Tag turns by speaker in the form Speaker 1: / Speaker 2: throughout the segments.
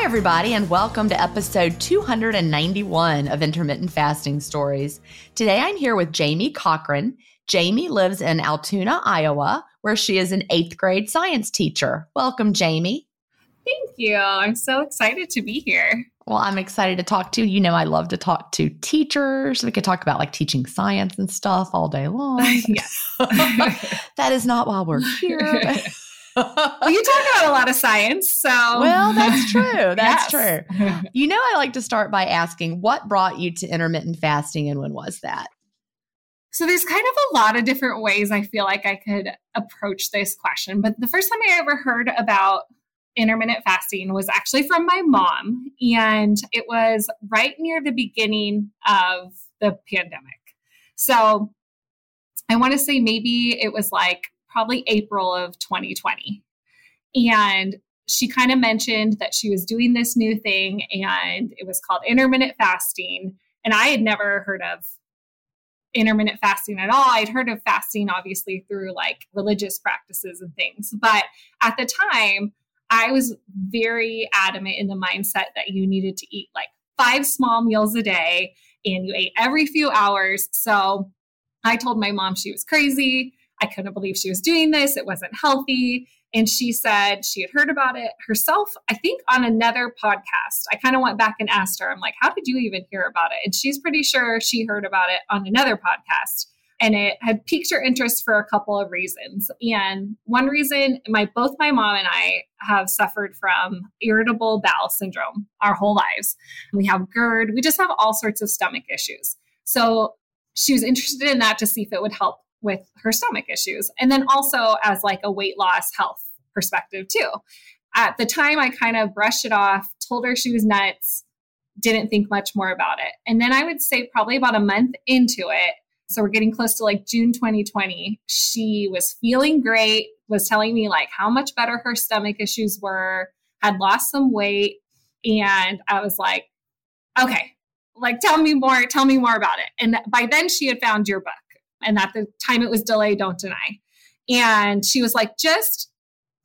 Speaker 1: Hi, everybody, and welcome to episode 291 of Intermittent Fasting Stories. Today I'm here with Jamie Cochran. Jamie lives in Altoona, Iowa, where she is an eighth grade science teacher. Welcome, Jamie.
Speaker 2: Thank you. I'm so excited to be here.
Speaker 1: Well, I'm excited to talk to you. You know, I love to talk to teachers. We could talk about like teaching science and stuff all day long.
Speaker 2: yes.
Speaker 1: that is not why we're here.
Speaker 2: well, you talk about a lot of science, so
Speaker 1: well, that's true. That's yes. true. You know, I like to start by asking what brought you to intermittent fasting, and when was that?
Speaker 2: So there's kind of a lot of different ways I feel like I could approach this question, but the first time I ever heard about intermittent fasting was actually from my mom, and it was right near the beginning of the pandemic. So I want to say maybe it was like probably April of 2020. And she kind of mentioned that she was doing this new thing and it was called intermittent fasting. And I had never heard of intermittent fasting at all. I'd heard of fasting obviously through like religious practices and things. But at the time, I was very adamant in the mindset that you needed to eat like five small meals a day and you ate every few hours. So I told my mom she was crazy. I couldn't believe she was doing this. It wasn't healthy. And she said she had heard about it herself, I think on another podcast. I kind of went back and asked her, I'm like, how did you even hear about it? And she's pretty sure she heard about it on another podcast. And it had piqued her interest for a couple of reasons. And one reason, my both my mom and I have suffered from irritable bowel syndrome our whole lives. We have GERD, we just have all sorts of stomach issues. So she was interested in that to see if it would help with her stomach issues. And then also as like a weight loss health perspective too. At the time, I kind of brushed it off, told her she was nuts, didn't think much more about it. And then I would say probably about a month into it, so we're getting close to like June 2020, she was feeling great, was telling me like how much better her stomach issues were, had lost some weight. And I was like, okay, like tell me more, tell me more about it. And by then she had found your book. And at the time it was Delay, Don't Deny. And she was like, just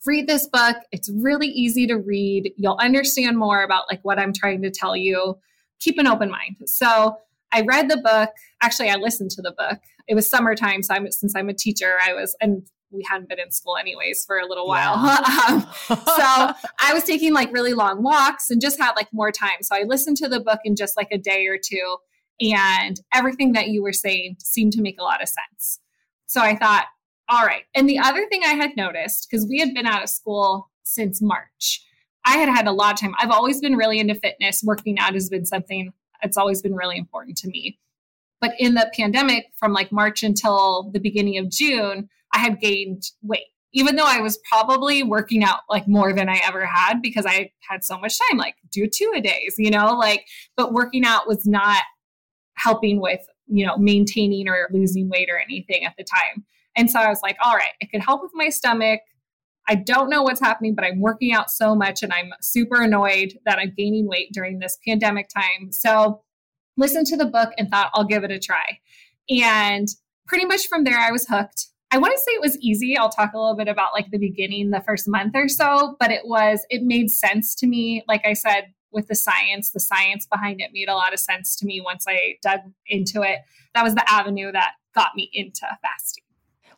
Speaker 2: read this book. It's really easy to read. You'll understand more about like what I'm trying to tell you. Keep an open mind. So I read the book. Actually, I listened to the book. It was summertime, so I'm, since I'm a teacher, I was and we hadn't been in school anyways for a little while. Yeah. um, so I was taking like really long walks and just had like more time. So I listened to the book in just like a day or two, and everything that you were saying seemed to make a lot of sense. So I thought, all right. And the other thing I had noticed, because we had been out of school since March, I had had a lot of time. I've always been really into fitness. Working out has been something it's always been really important to me. But in the pandemic, from like March until the beginning of June, I had gained weight, even though I was probably working out like more than I ever had because I had so much time, like do two a days, you know, like, but working out was not helping with, you know, maintaining or losing weight or anything at the time. And so I was like, all right, it could help with my stomach. I don't know what's happening, but I'm working out so much and I'm super annoyed that I'm gaining weight during this pandemic time. So, listened to the book and thought I'll give it a try. And pretty much from there, I was hooked. I want to say it was easy. I'll talk a little bit about like the beginning, the first month or so, but it was, it made sense to me. Like I said, with the science, the science behind it made a lot of sense to me once I dug into it. That was the avenue that got me into fasting.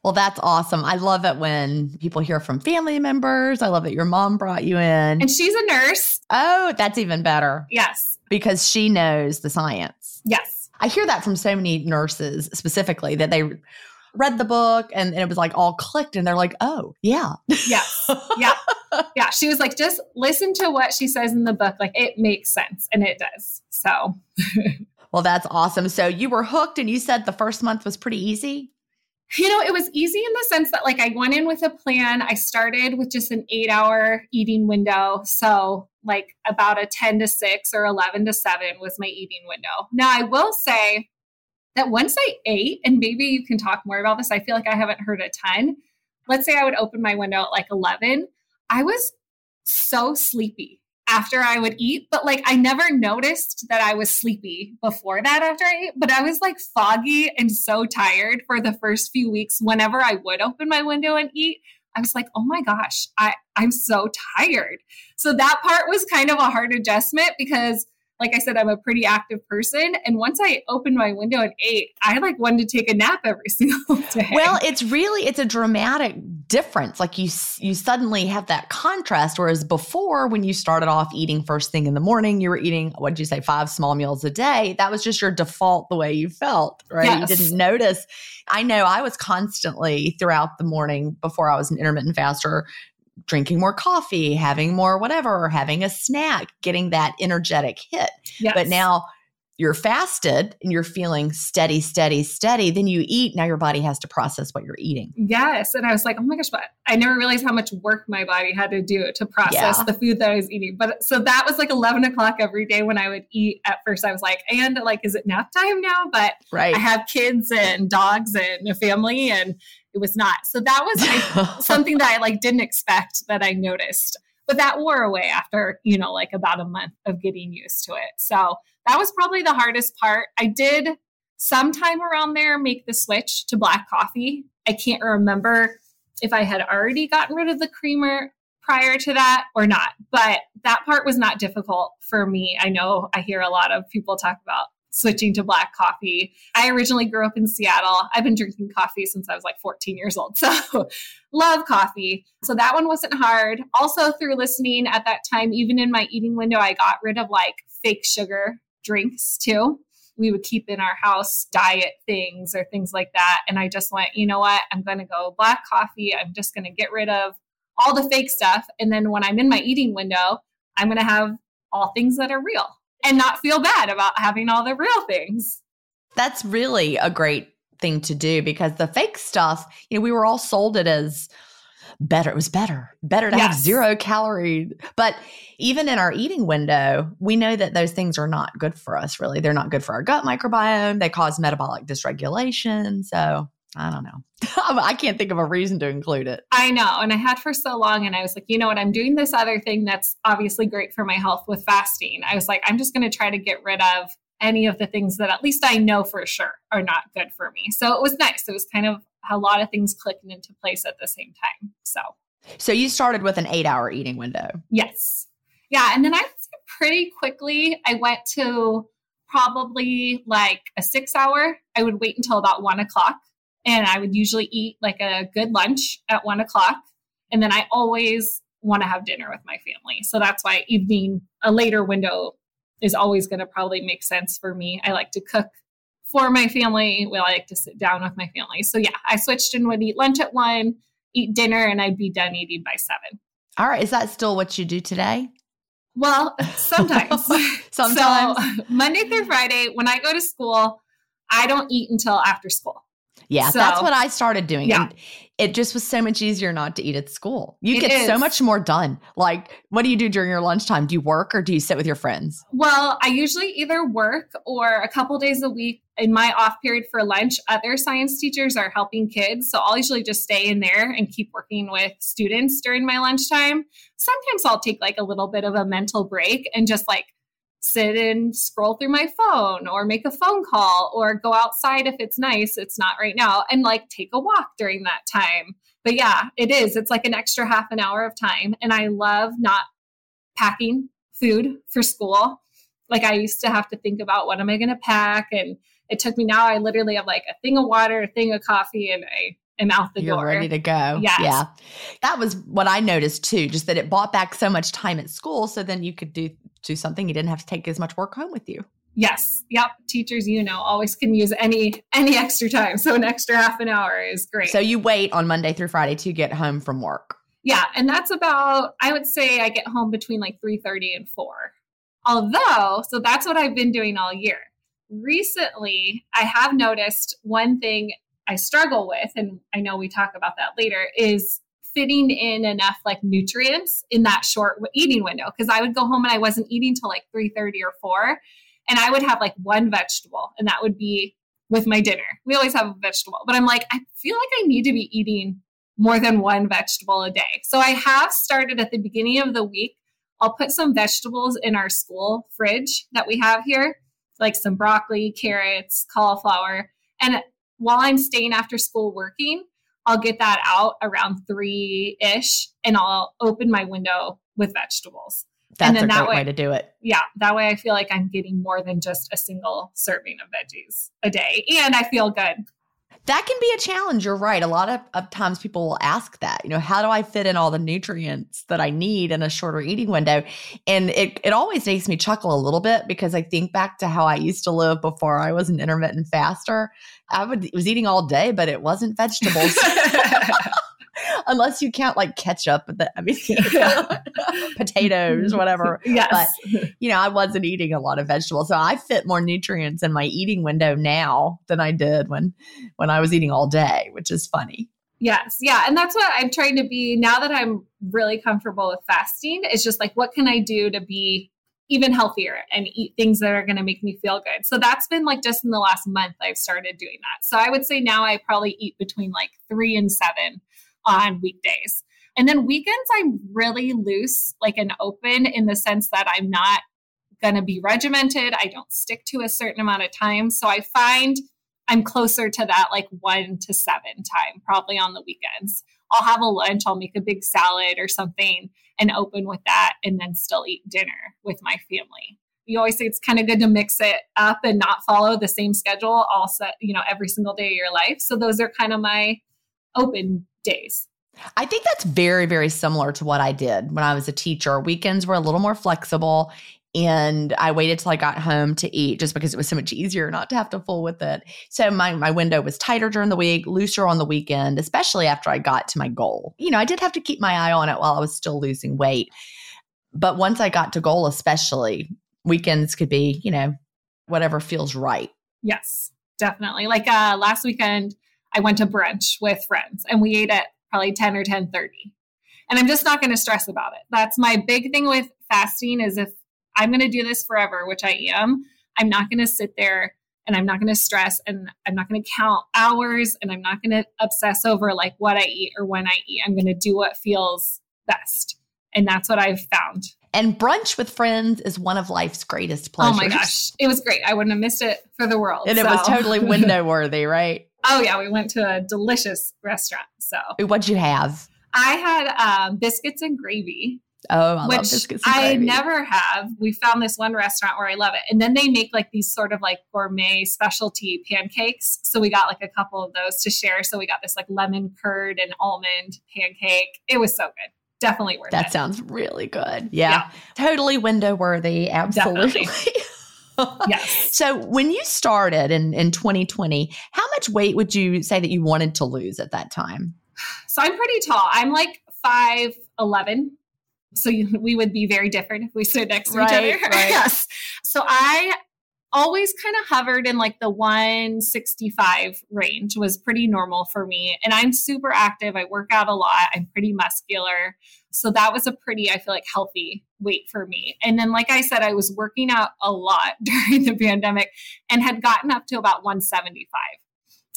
Speaker 1: Well, that's awesome. I love it when people hear from family members. I love that your mom brought you in.
Speaker 2: And she's a nurse.
Speaker 1: Oh, that's even better.
Speaker 2: Yes.
Speaker 1: Because she knows the science.
Speaker 2: Yes.
Speaker 1: I hear that from so many nurses specifically that they read the book and, and, it was like all clicked and they're like, oh, yeah.
Speaker 2: Yes. Yeah. yeah. She was like, just listen to what she says in the book. Like it makes sense. And it does. So.
Speaker 1: well, that's awesome. So you were hooked and you said the first month was pretty easy.
Speaker 2: You know, it was easy in the sense that, like, I went in with a plan. I started with just an eight hour eating window. So, like, about a 10 to 6 or 11 to 7 was my eating window. Now, I will say that once I ate, and maybe you can talk more about this, I feel like I haven't heard a ton. Let's say I would open my window at like 11. I was so sleepy after I would eat, but like I never noticed that I was sleepy before that after I ate, but I was like foggy and so tired for the first few weeks whenever I would open my window and eat. I was like, oh my gosh, I, I'm so tired. So that part was kind of a hard adjustment because like I said, I'm a pretty active person. And once I opened my window and ate, I like wanted to take a nap every single day.
Speaker 1: Well, it's really, it's a dramatic difference. Like you, you suddenly have that contrast. Whereas before, when you started off eating first thing in the morning, you were eating, what did you say, five small meals a day. That was just your default, the way you felt, right? Yes. You didn't notice. I know I was constantly throughout the morning before I was an intermittent faster drinking more coffee, having more whatever, or having a snack, getting that energetic hit. Yes. But now you're fasted and you're feeling steady, steady, steady, then you eat. Now your body has to process what you're eating.
Speaker 2: Yes. And I was like, oh my gosh, but I never realized how much work my body had to do to process yeah. the food that I was eating. But so that was like 11 o'clock every day when I would eat. At first, I was like, and like, is it nap time now? But right. I have kids and dogs and a family, and it was not. So that was like, something that I like didn't expect that I noticed. But that wore away after, you know, like about a month of getting used to it. So that was probably the hardest part. I did sometime around there make the switch to black coffee. I can't remember if I had already gotten rid of the creamer prior to that or not, but that part was not difficult for me. I know I hear a lot of people talk about switching to black coffee. I originally grew up in Seattle. I've been drinking coffee since I was like 14 years old. So love coffee. So that one wasn't hard. Also, through listening at that time, even in my eating window, I got rid of like fake sugar drinks too. We would keep in our house diet things or things like that. And I just went, you know what? I'm going to go black coffee. I'm just going to get rid of all the fake stuff. And then when I'm in my eating window, I'm going to have all things that are real and not feel bad about having all the real things.
Speaker 1: That's really a great thing to do because the fake stuff, you know, we were all sold it as better. It was better, better to yes. have zero calorie. But even in our eating window, we know that those things are not good for us, really. They're not good for our gut microbiome. They cause metabolic dysregulation. So I don't know. I can't think of a reason to include it.
Speaker 2: I know. And I had for so long. And I was like, you know what? I'm doing this other thing that's obviously great for my health with fasting. I was like, I'm just going to try to get rid of any of the things that at least I know for sure are not good for me. So it was nice. It was kind of a lot of things clicking into place at the same time. So,
Speaker 1: so you started with an eight hour eating window.
Speaker 2: Yes. Yeah. And then I pretty quickly, I went to probably like a six hour. I would wait until about one o'clock and I would usually eat like a good lunch at one o'clock. And then I always want to have dinner with my family. So that's why evening, a later window is always going to probably make sense for me. I like to cook for my family. We like to sit down with my family. So yeah, I switched and would eat lunch at one, eat dinner, and I'd be done eating by seven.
Speaker 1: All right. Is that still what you do today?
Speaker 2: Well, sometimes.
Speaker 1: sometimes.
Speaker 2: So Monday through Friday, when I go to school, I don't eat until after school.
Speaker 1: Yeah, so, that's what I started doing. Yeah. And it just was so much easier not to eat at school. You it get is. so much more done. Like, what do you do during your lunchtime? Do you work or do you sit with your friends?
Speaker 2: Well, I usually either work or a couple days a week in my off period for lunch. Other science teachers are helping kids. So I'll usually just stay in there and keep working with students during my lunchtime. Sometimes I'll take like a little bit of a mental break and just like sit and scroll through my phone or make a phone call or go outside if it's nice. It's not right now and like take a walk during that time. But yeah, it is. It's like an extra half an hour of time. And I love not packing food for school. Like I used to have to think about what am I going to pack and it took me now I literally have like a thing of water, a thing of coffee and I am out the
Speaker 1: You're
Speaker 2: door.
Speaker 1: ready to go.
Speaker 2: Yes.
Speaker 1: Yeah. That was what I noticed too, just that it bought back so much time at school. So then you could do do something you didn't have to take as much work home with you.
Speaker 2: Yes. Yep. Teachers, you know, always can use any any extra time. So an extra half an hour is great.
Speaker 1: So you wait on Monday through Friday to get home from work.
Speaker 2: Yeah, and that's about I would say I get home between like 3:30 and 4. Although, so that's what I've been doing all year. Recently, I have noticed one thing I struggle with and I know we talk about that later is fitting in enough like nutrients in that short eating window because I would go home and I wasn't eating till like 3:30 or 4 and I would have like one vegetable and that would be with my dinner. We always have a vegetable, but I'm like I feel like I need to be eating more than one vegetable a day. So I have started at the beginning of the week I'll put some vegetables in our school fridge that we have here, like some broccoli, carrots, cauliflower. And while I'm staying after school working, I'll get that out around three ish and I'll open my window with vegetables.
Speaker 1: That's
Speaker 2: and
Speaker 1: then a that great way, way to do it.
Speaker 2: Yeah. That way I feel like I'm getting more than just a single serving of veggies a day. And I feel good
Speaker 1: that can be a challenge. You're right. A lot of, of, times people will ask that, you know, how do I fit in all the nutrients that I need in a shorter eating window? And it, it always makes me chuckle a little bit because I think back to how I used to live before I was an intermittent faster. I would, was eating all day, but it wasn't vegetables. unless you count like ketchup. The, I mean, potatoes, whatever.
Speaker 2: Yes.
Speaker 1: But, you know, I wasn't eating a lot of vegetables. So I fit more nutrients in my eating window now than I did when, when I was eating all day, which is funny.
Speaker 2: Yes. Yeah. And that's what I'm trying to be now that I'm really comfortable with fasting. It's just like, what can I do to be even healthier and eat things that are going to make me feel good. So that's been like just in the last month I've started doing that. So I would say now I probably eat between like three and seven on weekdays. And then weekends, I'm really loose, like an open in the sense that I'm not going to be regimented. I don't stick to a certain amount of time. So I find I'm closer to that like one to seven time, probably on the weekends. I'll have a lunch, I'll make a big salad or something and open with that and then still eat dinner with my family. You always say it's kind of good to mix it up and not follow the same schedule all set, you know, every single day of your life. So those are kind of my open days.
Speaker 1: I think that's very, very similar to what I did when I was a teacher. Weekends were a little more flexible and I waited till I got home to eat just because it was so much easier not to have to fool with it. So my my window was tighter during the week, looser on the weekend, especially after I got to my goal. You know, I did have to keep my eye on it while I was still losing weight. But once I got to goal especially, weekends could be, you know, whatever feels right.
Speaker 2: Yes. definitely. Like uh, last weekend, I went to brunch with friends and we ate at probably 10 or 10:30. And I'm just not going to stress about it. That's my big thing with fasting is if I'm going to do this forever, which I am, I'm not going to sit there and I'm not going to stress and I'm not going to count hours and I'm not going to obsess over like what I eat or when I eat. I'm going to do what feels best. And that's what I've found.
Speaker 1: And brunch with friends is one of life's greatest pleasures.
Speaker 2: Oh my gosh. It was great. I wouldn't have missed it for the world.
Speaker 1: And so. it was totally window worthy, right?
Speaker 2: Oh, yeah. We went to a delicious restaurant. So,
Speaker 1: what'd you have?
Speaker 2: I had um, biscuits and gravy.
Speaker 1: Oh, I
Speaker 2: which I never have. We found this one restaurant where I love it. And then they make like these sort of like gourmet specialty pancakes. So we got like a couple of those to share. So we got this like lemon curd and almond pancake. It was so good definitely worth
Speaker 1: that
Speaker 2: it.
Speaker 1: That sounds really good. Yeah. yeah. Totally window worthy. Absolutely.
Speaker 2: yes.
Speaker 1: So when you started in, in 2020, how much weight would you say that you wanted to lose at that time?
Speaker 2: So I'm pretty tall. I'm like 5'11. So you, we would be very different if we stood next to
Speaker 1: right,
Speaker 2: each other.
Speaker 1: Right.
Speaker 2: yes. So I always kind of hovered in like the 165 range was pretty normal for me and i'm super active i work out a lot i'm pretty muscular so that was a pretty i feel like healthy weight for me. And then like i said i was working out a lot during the pandemic and had gotten up to about 175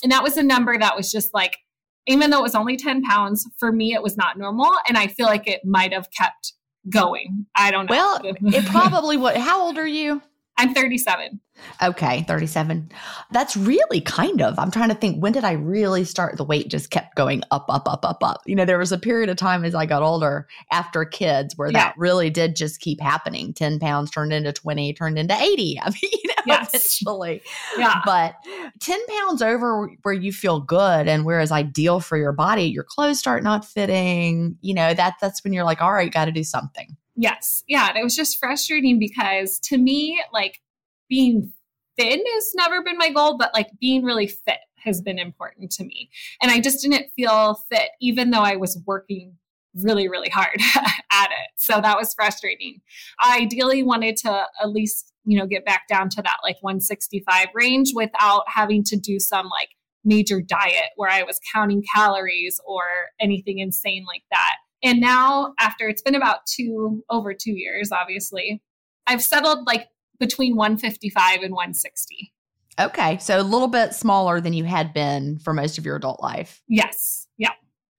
Speaker 2: and that was a number that was just like even though it was only 10 pounds for me it was not normal. And i feel like it might have kept going. I don't know.
Speaker 1: Well it probably would how old are you
Speaker 2: I'm 37.
Speaker 1: Okay, 37. That's really kind of. I'm trying to think when did I really start the weight just kept going up up up up up. You know, there was a period of time as I got older after kids where yeah. that really did just keep happening. 10 pounds turned into 20, turned into 80. I mean, you know, yes. eventually.
Speaker 2: Yeah.
Speaker 1: But 10 pounds over where you feel good and where is ideal for your body, your clothes start not fitting, you know, that that's when you're like, all right, got to do something.
Speaker 2: Yes. Yeah. it was just frustrating because to me, like being thin has never been my goal, but like being really fit has been important to me. And I just didn't feel fit, even though I was working really, really hard at it. So that was frustrating. I ideally wanted to at least, you know, get back down to that like 165 range without having to do some like major diet where I was counting calories or anything insane like that. And now, after it's been about two, over two years, obviously, I've settled like between 155 and 160.
Speaker 1: Okay. So a little bit smaller than you had been for most of your adult life.
Speaker 2: Yes. Yeah.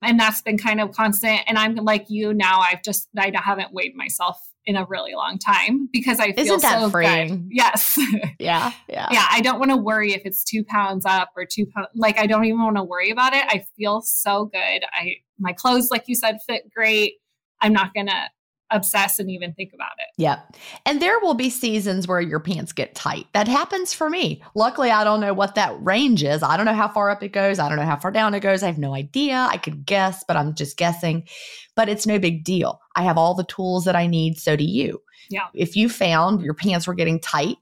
Speaker 2: And that's been kind of constant. And I'm like you now, I've just, I haven't weighed myself in a really long time because I feel
Speaker 1: Isn't that
Speaker 2: so
Speaker 1: freeing?
Speaker 2: good. Yes.
Speaker 1: Yeah. Yeah.
Speaker 2: yeah. I don't want to worry if it's two pounds up or two pounds. Like I don't even want to worry about it. I feel so good. I my clothes, like you said, fit great. I'm not gonna obsess and even think about it.
Speaker 1: Yeah. And there will be seasons where your pants get tight. That happens for me. Luckily, I don't know what that range is. I don't know how far up it goes. I don't know how far down it goes. I have no idea. I could guess, but I'm just guessing. But it's no big deal. I have all the tools that I need. So do you.
Speaker 2: Yeah.
Speaker 1: If you found your pants were getting tight,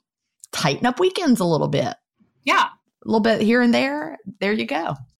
Speaker 1: tighten up weekends a little bit.
Speaker 2: Yeah.
Speaker 1: A little bit here and there. There you go.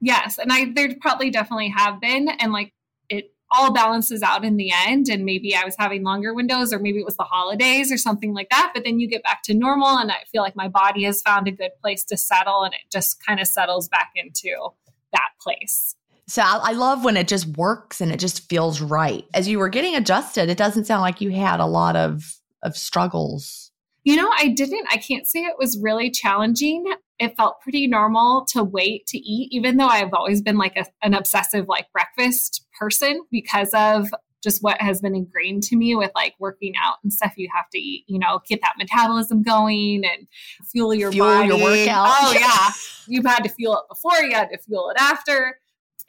Speaker 2: Yes, and I there probably definitely have been, and like it all balances out in the end. And maybe I was having longer windows, or maybe it was the holidays or something like that. But then you get back to normal, and I feel like my body has found a good place to settle, and it just kind of settles back into that place.
Speaker 1: So I, love when it just works and it just feels right. As you were getting adjusted, it doesn't sound like you had a lot of of struggles
Speaker 2: you know, I didn't, I can't say it was really challenging. It felt pretty normal to wait to eat, even though I've always been like a, an obsessive like breakfast person because of just what has been ingrained to me with like working out and stuff you have to eat, you know, get that metabolism going and fuel your
Speaker 1: fuel
Speaker 2: body.
Speaker 1: your workout.
Speaker 2: Oh yeah. You've had to fuel it before, you had to fuel it after.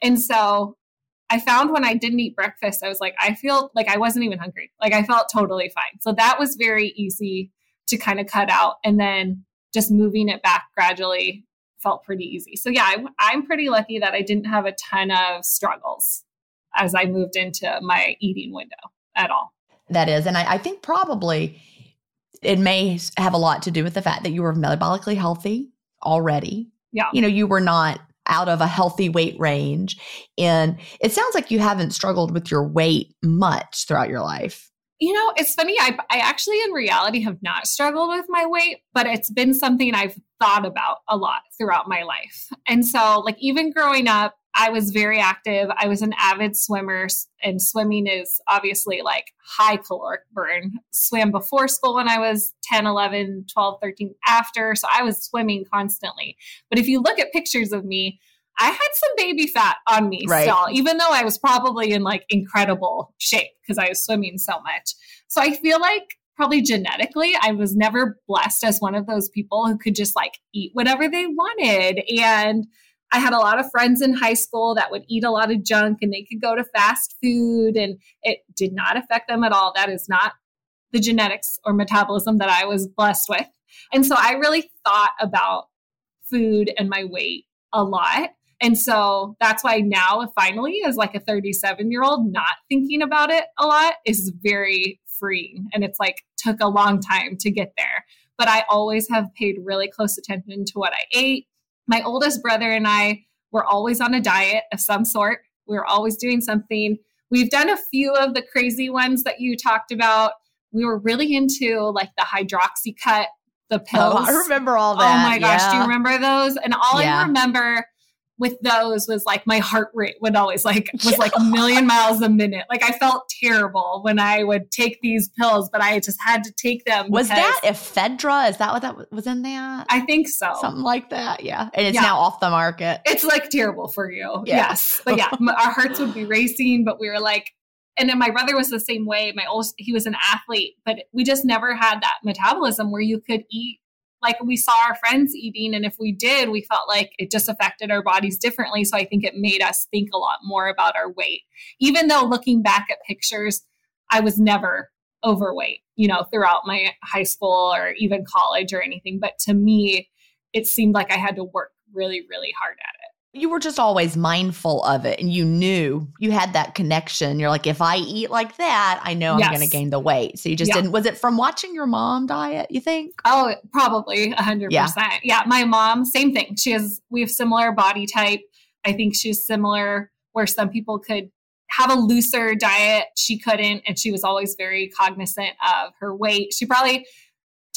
Speaker 2: And so I found when I didn't eat breakfast, I was like, I feel like I wasn't even hungry. Like I felt totally fine. So that was very easy to kind of cut out. And then just moving it back gradually felt pretty easy. So yeah, I, I'm pretty lucky that I didn't have a ton of struggles as I moved into my eating window at all.
Speaker 1: That is. And I, I think probably it may have a lot to do with the fact that you were metabolically healthy already.
Speaker 2: Yeah.
Speaker 1: You know, you were not out of a healthy weight range. And it sounds like you haven't struggled with your weight much throughout your life
Speaker 2: you know, it's funny. I, I actually, in reality, have not struggled with my weight, but it's been something I've thought about a lot throughout my life. And so, like, even growing up, I was very active. I was an avid swimmer, and swimming is obviously like high caloric burn. Swam before school when I was 10, 11, 12, 13, after. So I was swimming constantly. But if you look at pictures of me, I had some baby fat on me right. still, even though I was probably in like incredible shape because I was swimming so much. So I feel like probably genetically, I was never blessed as one of those people who could just like eat whatever they wanted. And I had a lot of friends in high school that would eat a lot of junk and they could go to fast food and it did not affect them at all. That is not the genetics or metabolism that I was blessed with. And so I really thought about food and my weight a lot. And so that's why now, finally, as like a 37 year old, not thinking about it a lot is very freeing. And it's like took a long time to get there. But I always have paid really close attention to what I ate. My oldest brother and I were always on a diet of some sort. We were always doing something. We've done a few of the crazy ones that you talked about. We were really into like the Hydroxycut, the pills.
Speaker 1: Oh, I remember all that.
Speaker 2: Oh my gosh, yeah. do you remember those? And all yeah. I remember with those was like my heart rate would always like was like a million miles a minute. Like I felt terrible when I would take these pills, but I just had to take them.
Speaker 1: Was that ephedra? Is that what that was in there?
Speaker 2: I think so.
Speaker 1: Something like that. Yeah. And it's yeah. now off the market.
Speaker 2: It's like terrible for you. Yeah. Yes. But yeah, our hearts would be racing, but we were like, and then my brother was the same way. My old, he was an athlete, but we just never had that metabolism where you could eat like we saw our friends eating and if we did we felt like it just affected our bodies differently. So i think it made us think a lot more about our weight. Even though looking back at pictures i was never overweight you know throughout my high school or even college or anything. But to me it seemed like i had to work really really hard at it
Speaker 1: you were just always mindful of it and you knew you had that connection. You're like, if I eat like that, I know yes. I'm going to gain the weight. So you just yeah. didn't, was it from watching your mom diet, you think?
Speaker 2: Oh, probably 100%. Yeah. yeah. My mom, same thing. She has, we have similar body type. I think she's similar where some people could have a looser diet. She couldn't. And she was always very cognizant of her weight. She probably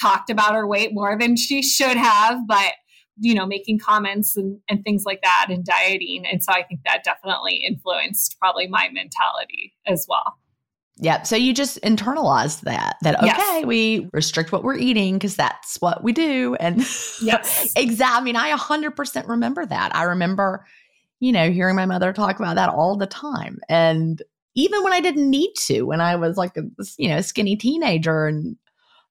Speaker 2: talked about her weight more than she should have, but you know, making comments and, and things like that and dieting. And so I think that definitely influenced probably my mentality as well.
Speaker 1: Yeah. So you just internalized that, that, okay, yes. we restrict what we're eating because that's what we do. And
Speaker 2: yes,
Speaker 1: exactly. I mean, I 100% remember that. I remember, you know, hearing my mother talk about that all the time. And even when I didn't need to, when I was like a, you know, skinny teenager and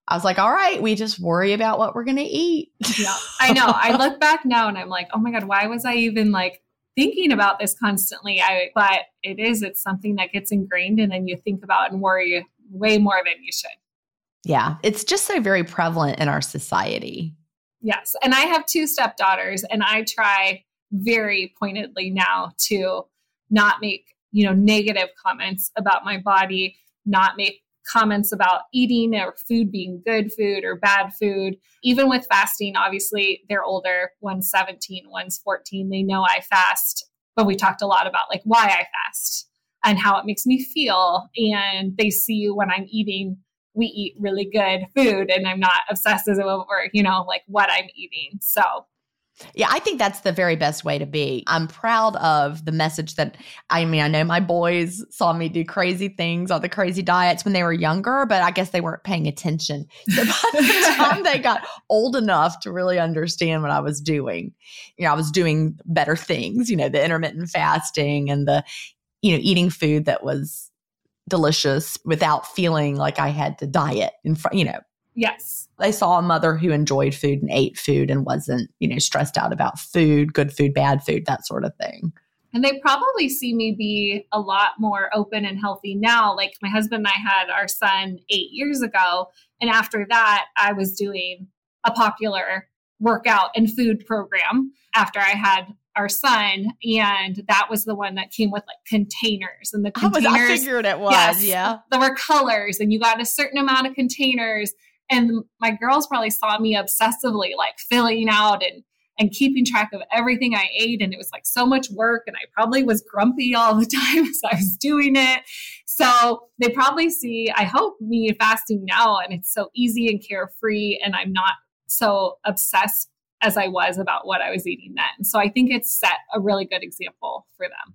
Speaker 1: I was like, all right, we just worry about what we're going to eat.
Speaker 2: yeah, I know. I look back now and I'm like, oh my God, why was I even like thinking about this constantly. I but it is it's something that gets ingrained and then you think about and worry way more than you should.
Speaker 1: Yeah, it's just so very prevalent in our society.
Speaker 2: Yes, and I have two stepdaughters and I try very pointedly now to not make, you know, negative comments about my body, not make comments about eating or food being good food or bad food. Even with fasting, obviously they're older. One's 17, one's 14. They know I fast, but we talked a lot about like why I fast and how it makes me feel. And they see when I'm eating, we eat really good food and I'm not obsessive over, you know, like what I'm eating. So
Speaker 1: yeah, I think that's the very best way to be. I'm proud of the message that I mean, I know my boys saw me do crazy things on the crazy diets when they were younger, but I guess they weren't paying attention. So by the time they got old enough to really understand what I was doing, you know, I was doing better things, you know, the intermittent fasting and the, you know, eating food that was delicious without feeling like I had to diet in front, you know,
Speaker 2: Yes.
Speaker 1: They saw a mother who enjoyed food and ate food and wasn't, you know, stressed out about food, good food, bad food, that sort of thing.
Speaker 2: And they probably see me be a lot more open and healthy now. Like my husband and I had our son eight years ago. And after that, I was doing a popular workout and food program after I had our son, and that was the one that came with like containers and the containers. I,
Speaker 1: was, I figured it was, yes, yeah.
Speaker 2: There were colors, and you got a certain amount of containers, and my girls probably saw me obsessively like filling out and and keeping track of everything I ate. And it was like so much work. And I probably was grumpy all the time as I was doing it. So they probably see, I hope, me fasting now. And it's so easy and carefree. And I'm not so obsessed as I was about what I was eating then. So I think it's set a really good example for them.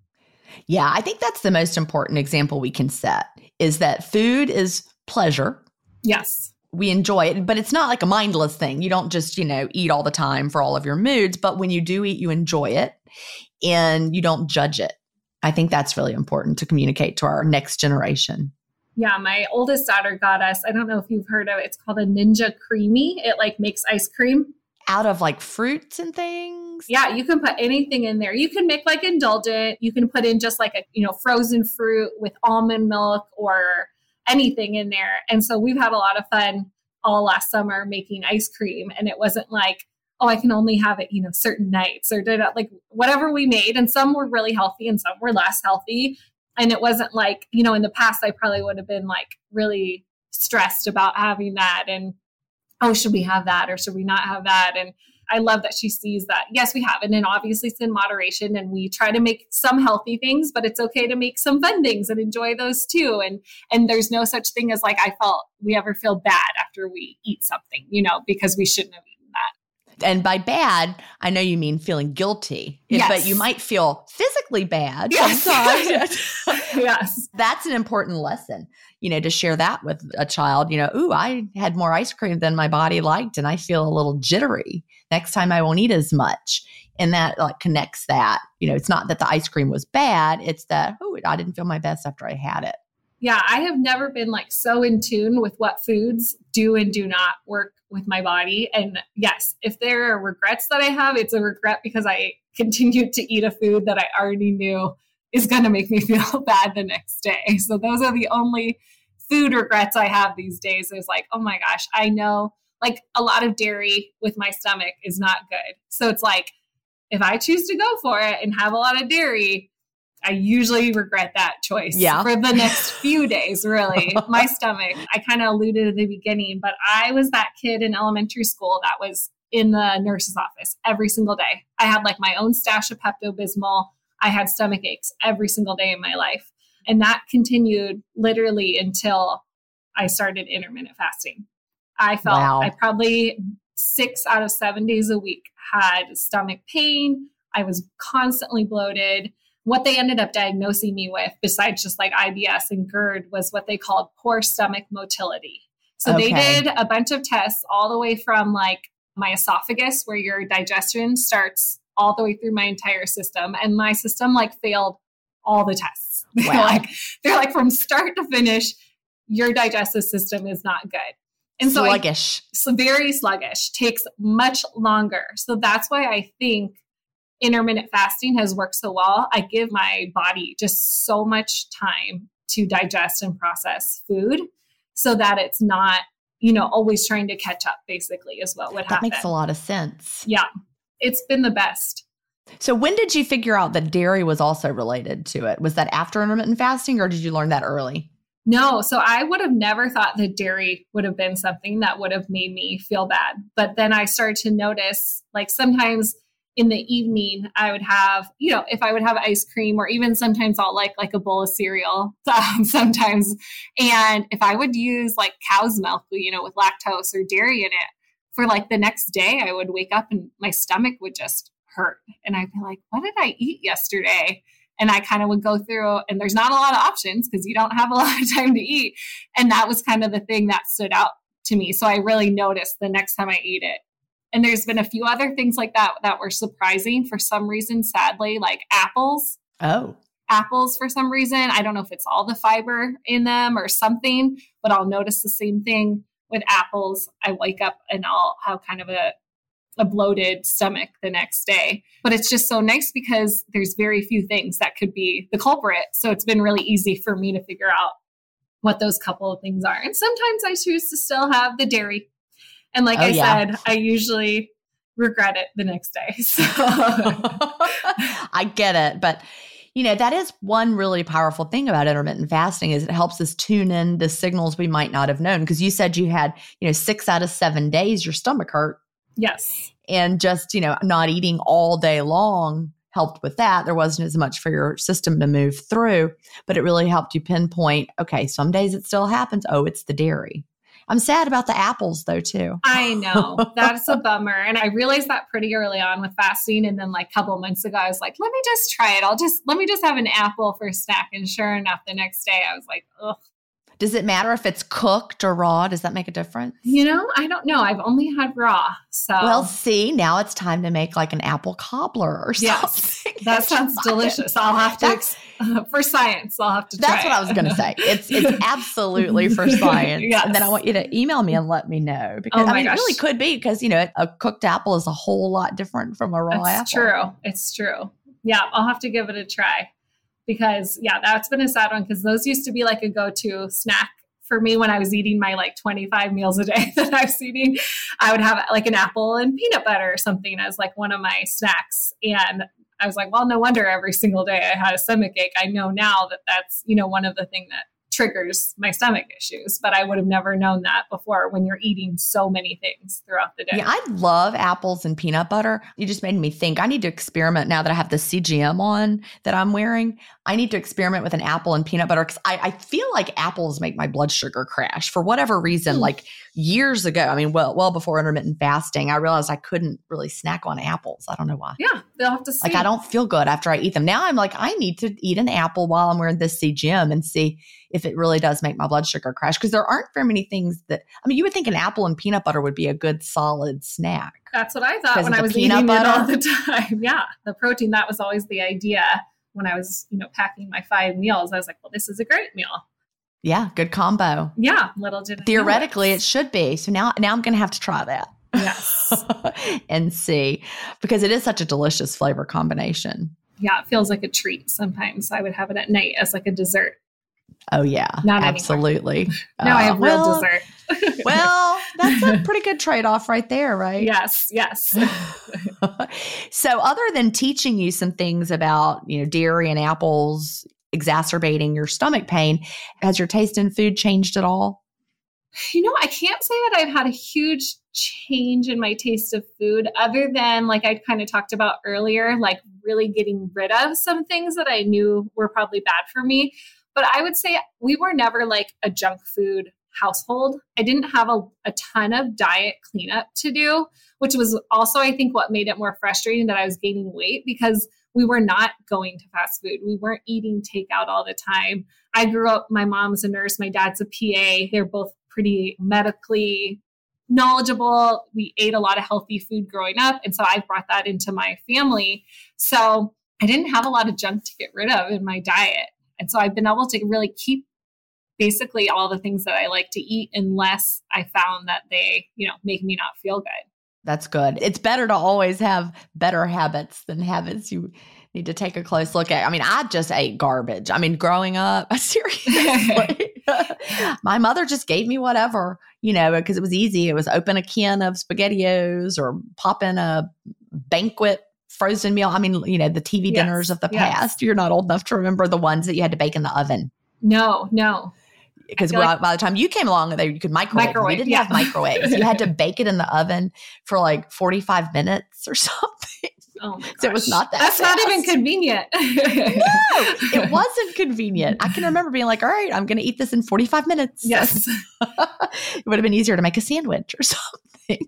Speaker 1: Yeah, I think that's the most important example we can set is that food is pleasure.
Speaker 2: Yes
Speaker 1: we enjoy it, but it's not like a mindless thing. You don't just, you know, eat all the time for all of your moods, but when you do eat, you enjoy it and you don't judge it. I think that's really important to communicate to our next generation.
Speaker 2: Yeah, my oldest daughter got us, I don't know if you've heard of it, it's called a Ninja CREAMi. It like makes ice cream
Speaker 1: out of like fruits and things.
Speaker 2: Yeah, you can put anything in there. You can make like indulgent. You can put in just like a, you know, frozen fruit with almond milk or anything in there. And so we've had a lot of fun all last summer making ice cream. And it wasn't like, oh, I can only have it, you know, certain nights or did like whatever we made. And some were really healthy and some were less healthy. And it wasn't like, you know, in the past, I probably would have been like really stressed about having that and, oh, should we have that or should we not have that? And I love that she sees that. Yes, we have. And obviously it's in moderation and we try to make some healthy things, but it's okay to make some fun things and enjoy those too. And and there's no such thing as like I felt we ever feel bad after we eat something, you know, because we shouldn't have eaten.
Speaker 1: And by bad, I know you mean feeling guilty, yes. but you might feel physically bad yes.
Speaker 2: sometimes. yes.
Speaker 1: That's an important lesson you know, to share that with a child, you know, ooh, I had more ice cream than my body liked and I feel a little jittery. Next time I won't eat as much. And that like connects that. You know, it's not that the ice cream was bad, it's that, oh, I didn't feel my best after I had it.
Speaker 2: Yeah, I have never been like so in tune with what foods do and do not work with my body. And yes, if there are regrets that I have, it's a regret because I continued to eat a food that I already knew is going to make me feel bad the next day. So those are the only food regrets I have these days is like, oh my gosh, I know like a lot of dairy with my stomach is not good. So it's like if I choose to go for it and have a lot of dairy, I usually regret that choice
Speaker 1: yeah.
Speaker 2: for the next few days, really. my stomach, I kind of alluded at the beginning, but I was that kid in elementary school that was in the nurse's office every single day. I had like my own stash of Pepto Bismol. I had stomach aches every single day in my life. And that continued literally until I started intermittent fasting. I felt wow. I probably six out of seven days a week had stomach pain. I was constantly bloated. What they ended up diagnosing me with, besides just like IBS and GERD, was what they called poor stomach motility. So okay. they did a bunch of tests all the way from like my esophagus, where your digestion starts all the way through my entire system. And my system like failed all the tests. Wow. they're like, they're like from start to finish, your digestive system is not good.
Speaker 1: And so sluggish.
Speaker 2: I, so very sluggish, takes much longer. So that's why I think intermittent fasting has worked so well. I give my body just so much time to digest and process food so that it's not, you know, always trying to catch up basically is what would
Speaker 1: that
Speaker 2: happen.
Speaker 1: That makes a lot of sense.
Speaker 2: Yeah. It's been the best.
Speaker 1: So when did you figure out that dairy was also related to it? Was that after intermittent fasting or did you learn that early?
Speaker 2: No, so I would have never thought that dairy would have been something that would have made me feel bad. But then I started to notice like sometimes in the evening I would have, you know, if I would have ice cream or even sometimes I'll like like a bowl of cereal um, sometimes. And if I would use like cow's milk, you know, with lactose or dairy in it, for like the next day I would wake up and my stomach would just hurt. And I'd be like, what did I eat yesterday? And I kind of would go through, and there's not a lot of options because you don't have a lot of time to eat. And that was kind of the thing that stood out to me. So I really noticed the next time I ate it. And there's been a few other things like that that were surprising for some reason, sadly, like apples.
Speaker 1: Oh.
Speaker 2: Apples, for some reason. I don't know if it's all the fiber in them or something, but I'll notice the same thing with apples. I wake up and I'll have kind of a a bloated stomach the next day. But it's just so nice because there's very few things that could be the culprit. So it's been really easy for me to figure out what those couple of things are. And sometimes I choose to still have the dairy. And like oh, I yeah. said, I usually regret it the next day. So
Speaker 1: I get it. But you know that is one really powerful thing about intermittent fasting is it helps us tune in the signals we might not have known because you said you had you know six out of seven days your stomach hurt
Speaker 2: Yes.
Speaker 1: And just, you know, not eating all day long helped with that. There wasn't as much for your system to move through, but it really helped you pinpoint okay, some days it still happens. Oh, it's the dairy. I'm sad about the apples though too.
Speaker 2: I know. That's a bummer. And I realized that pretty early on with fasting and then like a couple months ago I was like, let me just try it. I'll just let me just have an apple for a snack and sure enough the next day I was like, ugh,
Speaker 1: does it matter if it's cooked or raw? Does that make a difference?
Speaker 2: You know, I don't know. I've only had raw. So
Speaker 1: Well, see, now it's time to make like an apple cobbler or
Speaker 2: yes, something. That sounds delicious. I'll have to that's, for science. I'll have to
Speaker 1: That's what I was going to say. It's it's absolutely for science. yes. And then I want you to email me and let me know because oh I mean gosh. it really could be because you know, a cooked apple is a whole lot different from a raw
Speaker 2: It's
Speaker 1: apple.
Speaker 2: true. It's true. Yeah, I'll have to give it a try because yeah, that's been a sad one because those used to be like a go-to snack for me when I was eating my like 25 meals a day that I was eating. I would have like an apple and peanut butter or something as like one of my snacks. And I was like, well, no wonder every single day I had a stomach ache. I know now that that's, you know, one of the thing that triggers my stomach issues, but I would have never known that before when you're eating so many things throughout the day.
Speaker 1: Yeah, I love apples and peanut butter. You just made me think I need to experiment now that I have the CGM on that I'm wearing. I need to experiment with an apple and peanut butter because I, I, feel like apples make my blood sugar crash for whatever reason. Mm. Like years ago, I mean, well, well before intermittent fasting, I realized I couldn't really snack on apples. I don't know why.
Speaker 2: Yeah, they'll have to see.
Speaker 1: Like I don't feel good after I eat them. Now I'm like, I need to eat an apple while I'm wearing this CGM and see if it really does make my blood sugar crash. Because there aren't very many things that I mean, you would think an apple and peanut butter would be a good solid snack.
Speaker 2: That's what I thought when I was eating butter. it all the time. Yeah, the protein that was always the idea when I was, you know, packing my five meals. I was like, well, this is a great meal.
Speaker 1: Yeah, good combo.
Speaker 2: Yeah, little did
Speaker 1: theoretically it should be. So now, now I'm going to have to try that.
Speaker 2: Yes,
Speaker 1: and see because it is such a delicious flavor combination.
Speaker 2: Yeah, it feels like a treat. Sometimes I would have it at night as like a dessert.
Speaker 1: Oh yeah,
Speaker 2: Not
Speaker 1: absolutely.
Speaker 2: now uh, I have real well, dessert.
Speaker 1: well, that's a pretty good trade-off right there, right?
Speaker 2: Yes, yes.
Speaker 1: so, other than teaching you some things about you know dairy and apples exacerbating your stomach pain, has your taste in food changed at all?
Speaker 2: You know, I can't say that I've had a huge change in my taste of food other than like I kind of talked about earlier, like really getting rid of some things that I knew were probably bad for me. But I would say we were never like a junk food household. I didn't have a, a ton of diet cleanup to do, which was also, I think, what made it more frustrating that I was gaining weight because we were not going to fast food. We weren't eating takeout all the time. I grew up, my mom's a nurse, my dad's a PA. They're both pretty medically knowledgeable. We ate a lot of healthy food growing up. And so I brought that into my family. So I didn't have a lot of junk to get rid of in my diet. And so I've been able to really keep basically all the things that I like to eat unless I found that they, you know, make me not feel good.
Speaker 1: That's good. It's better to always have better habits than habits you need to take a close look at. I mean, I just ate garbage. I mean, growing up, seriously, my mother just gave me whatever, you know, because it was easy. It was open a can of SpaghettiOs or pop in a banquet frozen meal. I mean, you know, the TV yes, dinners of the yes. past. You're not old enough to remember the ones that you had to bake in the oven.
Speaker 2: No, no
Speaker 1: because like by the time you came along, there you could microwave. microwave we didn't yeah. have microwaves. you had to bake it in the oven for like 45 minutes or something.
Speaker 2: Oh my
Speaker 1: so it was not that.
Speaker 2: That's
Speaker 1: fast.
Speaker 2: not even convenient. no,
Speaker 1: it wasn't convenient. I can remember being like, "All right, I'm going to eat this in 45 minutes."
Speaker 2: Yes,
Speaker 1: it would have been easier to make a sandwich or something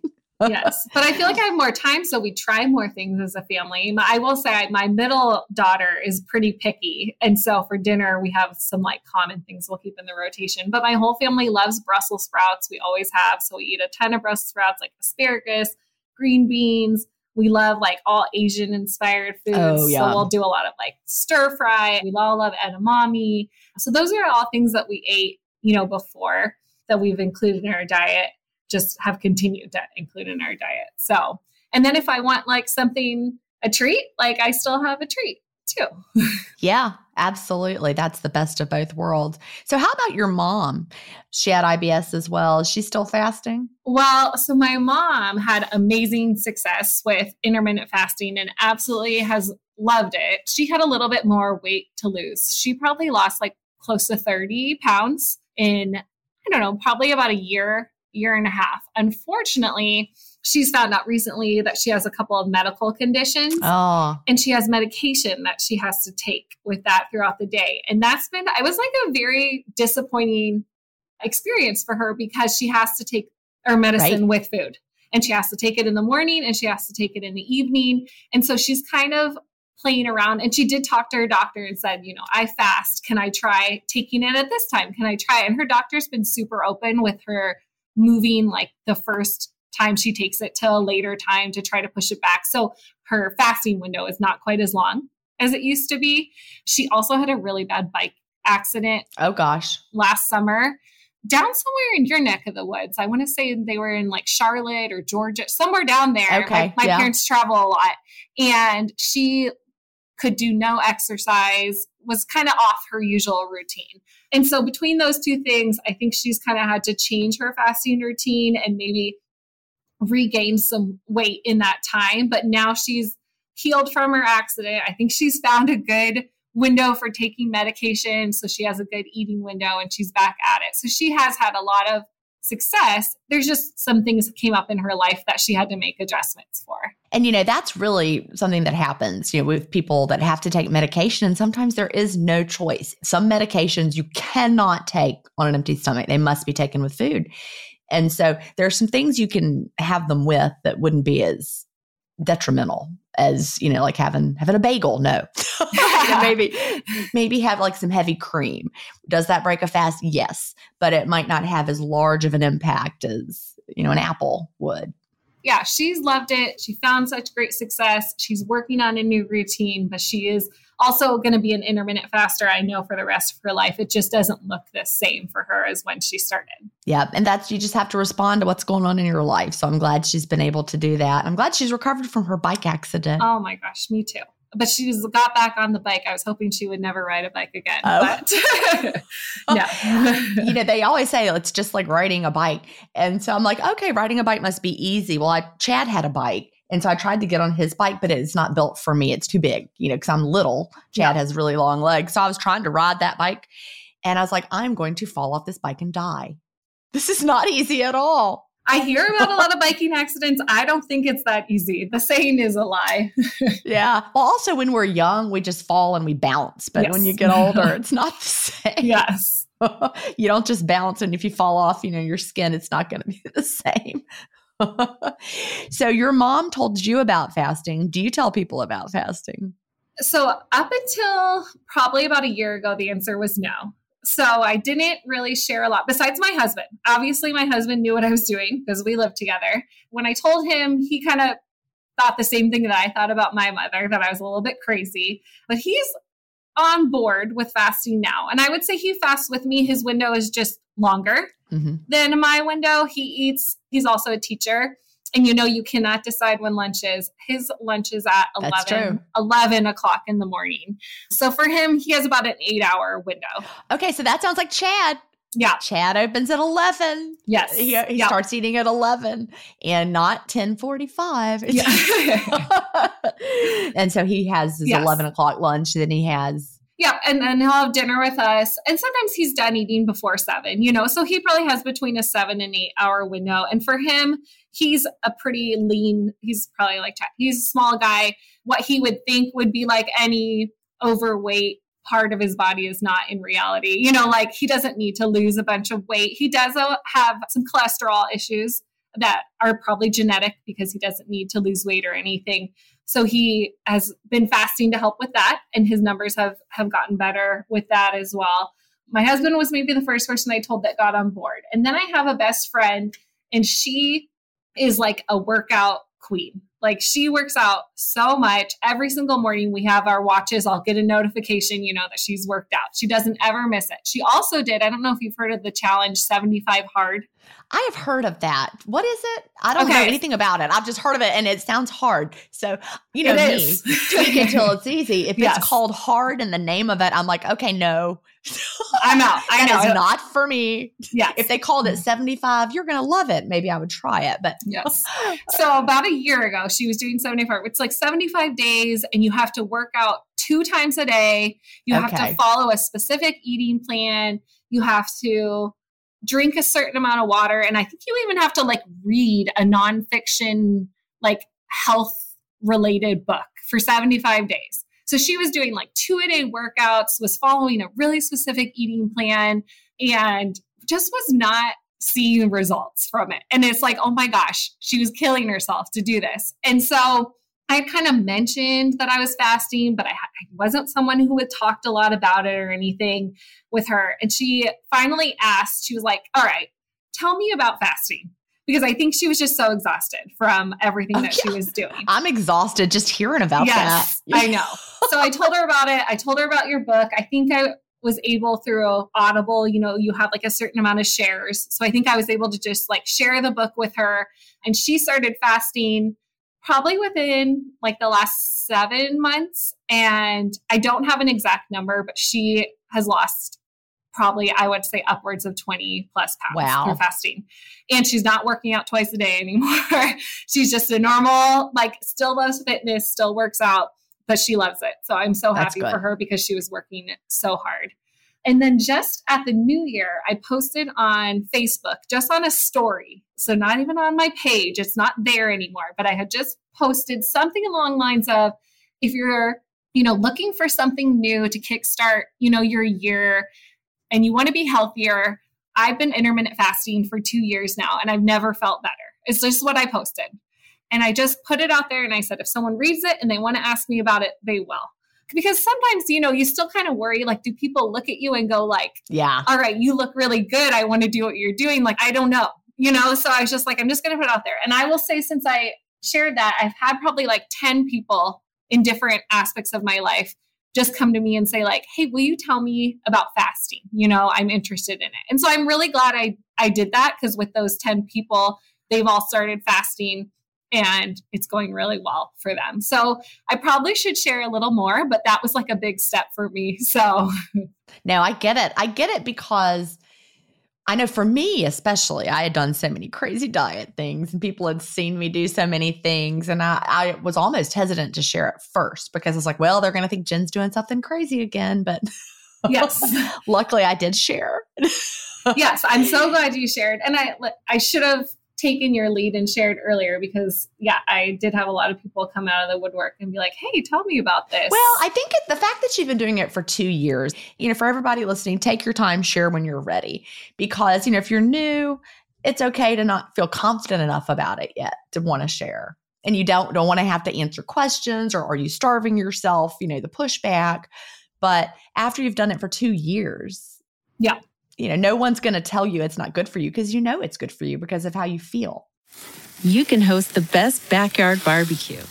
Speaker 2: yes. But I feel like I have more time, so we try more things as a family. I will say my middle daughter is pretty picky. And so for dinner, we have some like common things we'll keep in the rotation. But my whole family loves Brussels sprouts. We always have. So we eat a ton of Brussels sprouts, like asparagus, green beans. We love like all Asian inspired foods. Oh, yeah. So we'll do a lot of like stir fry. We all love edamame. So those are all things that we ate, you know, before that we've included in our diet just have continued to include in our diet. So, and then if I want like something, a treat, like I still have a treat too.
Speaker 1: yeah, absolutely. That's the best of both worlds. So, how about your mom? She had IBS as well. Is she still fasting?
Speaker 2: Well, so my mom had amazing success with intermittent fasting and absolutely has loved it. She had a little bit more weight to lose. She probably lost like close to 30 pounds in, I don't know, probably about a year year and a half. Unfortunately, she's found out recently that she has a couple of medical conditions
Speaker 1: oh.
Speaker 2: and she has medication that she has to take with that throughout the day. And that's been, I was like a very disappointing experience for her because she has to take her medicine right. with food and she has to take it in the morning and she has to take it in the evening. And so she's kind of playing around and she did talk to her doctor and said, you know, I fast. Can I try taking it at this time? Can I try? And her doctor's been super open with her moving like the first time she takes it to a later time to try to push it back. So her fasting window is not quite as long as it used to be. She also had a really bad bike accident.
Speaker 1: Oh gosh.
Speaker 2: Last summer down somewhere in your neck of the woods. I want to say they were in like Charlotte or Georgia, somewhere down there.
Speaker 1: Okay.
Speaker 2: My, my yeah. parents travel a lot. And she could do no exercise, was kind of off her usual routine. And so between those two things, I think she's kind of had to change her fasting routine and maybe regain some weight in that time. But now she's healed from her accident. I think she's found a good window for taking medication. So she has a good eating window and she's back at it. So she has had a lot of success. There's just some things that came up in her life that she had to make adjustments for.
Speaker 1: And you know, that's really something that happens, you know, with people that have to take medication and sometimes there is no choice. Some medications you cannot take on an empty stomach. They must be taken with food. And so there are some things you can have them with that wouldn't be as detrimental as, you know, like having having a bagel. No. maybe maybe have like some heavy cream. Does that break a fast? Yes, but it might not have as large of an impact as, you know, an apple would
Speaker 2: yeah, she's loved it. She found such great success. She's working on a new routine, but she is also going to be an intermittent faster, I know, for the rest of her life. It just doesn't look the same for her as when she started.
Speaker 1: Yeah. And that's, you just have to respond to what's going on in your life. So I'm glad she's been able to do that. I'm glad she's recovered from her bike accident.
Speaker 2: Oh my gosh, me too but she's got back on the bike. I was hoping she would never ride a bike again. Oh. But
Speaker 1: no. you know, they always say it's just like riding a bike. And so I'm like, okay, riding a bike must be easy. Well, I Chad had a bike. And so I tried to get on his bike, but it's not built for me. It's too big, you know, because I'm little. Chad yeah. has really long legs. So I was trying to ride that bike. And I was like, I'm going to fall off this bike and die. This is not easy at all.
Speaker 2: I hear about a lot of biking accidents. I don't think it's that easy. The saying is a lie.
Speaker 1: yeah. Well, also when we're young, we just fall and we bounce. But yes. when you get older, it's not the same.
Speaker 2: Yes.
Speaker 1: you don't just bounce, and if you fall off, you know, your skin, it's not going to be the same. so, your mom told you about fasting. Do you tell people about fasting?
Speaker 2: So, up until probably about a year ago, the answer was no. So, I didn't really share a lot besides my husband. Obviously, my husband knew what I was doing because we lived together. When I told him, he kind of thought the same thing that I thought about my mother, that I was a little bit crazy. But he's on board with fasting now. And I would say he fasts with me. His window is just longer mm-hmm. than my window. He eats, he's also a teacher. And you know, you cannot decide when lunch is. His lunch is at 11, 11 o'clock in the morning. So for him, he has about an eight hour window.
Speaker 1: Okay. So that sounds like Chad.
Speaker 2: Yeah.
Speaker 1: Chad opens at 11.
Speaker 2: Yes.
Speaker 1: He, he yep. starts eating at 11 and not 1045. Yeah. and so he has his yes. 11 o'clock lunch. Then he has.
Speaker 2: Yeah. And then he'll have dinner with us. And sometimes he's done eating before seven, you know, so he probably has between a seven and eight hour window. And for him, he's a pretty lean, he's probably like, he's a small guy. What he would think would be like any overweight part of his body is not in reality. You know, like he doesn't need to lose a bunch of weight. He does uh, have some cholesterol issues that are probably genetic because he doesn't need to lose weight or anything. So he has been fasting to help with that and his numbers have have gotten better with that as well. My husband was maybe the first person I told that got on board. And then I have a best friend and she is like a workout queen. Like she works out so much. Every single morning we have our watches. I'll get a notification, you know, that she's worked out. She doesn't ever miss it. She also did, I don't know if you've heard of the challenge 75 hard.
Speaker 1: I have heard of that. What is it? I don't okay. know anything about it. I've just heard of it and it sounds hard. So, you know, it me, tweak it till it's easy. If yes. it's called hard in the name of it, I'm like, okay, no.
Speaker 2: I'm out. I know.
Speaker 1: It's not for me. Yeah. If they called it mm-hmm. 75, you're going to love it. Maybe I would try it, but.
Speaker 2: Yes. So, about a year ago, she was doing 75. It's like 75 days and you have to work out two times a day. You okay. have to follow a specific eating plan. You have to drink a certain amount of water. And I think you even have to like read a nonfiction, like health related book for 75 days. So she was doing like two a day workouts, was following a really specific eating plan, and just was not seeing results from it. And it's like, oh my gosh, she was killing herself to do this. And so I kind of mentioned that I was fasting, but I, I, wasn't someone who had talked a lot about it or anything with her. And she finally asked, she was like, All right, tell me about fasting. Because I think she was just so exhausted from everything oh, that yeah. she was doing.
Speaker 1: I'm exhausted just hearing about
Speaker 2: yes, that. I know. So I told her about it. I told her about your book. I think I was able through Audible, you know, you have like a certain amount of shares. So I think I was able to just like share the book with her. And she started fasting probably within like the last seven months. And I don't have an exact number, but she has lost probably, I would say, upwards of 20 plus pounds wow. through fasting. And she's not working out twice a day anymore. she's just a normal, like, still loves fitness, still works out, but she loves it. So I'm so happy for her because she was working so hard. And then just at the new year, I posted on Facebook, just on a story. So not even on my page, it's not there anymore, but I had just posted something along lines of if you're, you know, looking for something new to kickstart, you know, your year and you want to be healthier, I've been intermittent fasting for 2 years now and I've never felt better. It's just what I posted. And I just put it out there and I said if someone reads it and they want to ask me about it, they will. Because sometimes you know you still kind of worry like do people look at you and go like
Speaker 1: yeah.
Speaker 2: All right you look really good. I want to do what you're doing. Like i don't know you know? So i was just like i'm just going to put it out there. And i will say since i shared that i've had probably like 10 people in different aspects of my life just come to me and say like hey will you tell me about fasting you know i'm interested in it and so i'm really glad i i did that because with those 10 people they've all started fasting and it's going really well for them. So I probably should share a little more, but that was like a big step for me. So
Speaker 1: no, I get it. I get it because I know for me, especially, I had done so many crazy diet things and people had seen me do so many things. And I, I was almost hesitant to share it first because it's like, well, they're going to think Gin's doing something crazy again. But
Speaker 2: yes,
Speaker 1: luckily I did share.
Speaker 2: yes, I'm so glad you shared. And I, I should have taken your lead and shared earlier because yeah i did have a lot of people come out of the woodwork and be like hey tell me about this.
Speaker 1: Well i think it, the fact that you've been doing it for two years you know for everybody listening take your time share when you're ready. Because you know if you're new it's okay to not feel confident enough about it yet to want to share. And you don't don't want to have to answer questions or are you starving yourself you know the pushback. But after you've done it for two years
Speaker 2: yeah
Speaker 1: you know, no one's going to tell you it's not good for you because you know it's good for you because of how you feel.
Speaker 3: You can host the best backyard barbecue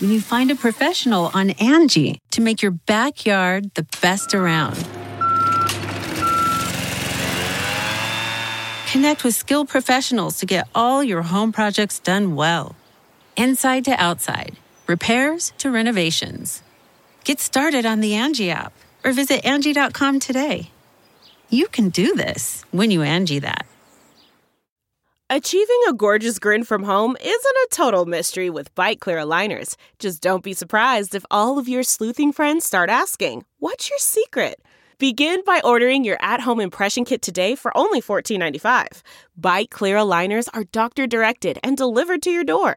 Speaker 3: when you find a professional on Angie to make your backyard the best around. Connect with skilled professionals to get all your home projects done well. Inside to outside, repairs to renovations. Get started on the Angie app or visit Angie.com today. You can do this when you Angie that.
Speaker 4: Achieving a gorgeous grin from home isn't a total mystery with Byte clear aligners. Just don't be surprised if all of your sleuthing friends start asking, What's your secret? Begin by ordering your at home impression kit today for only $14.95. Byte clear aligners are doctor directed and delivered to your door.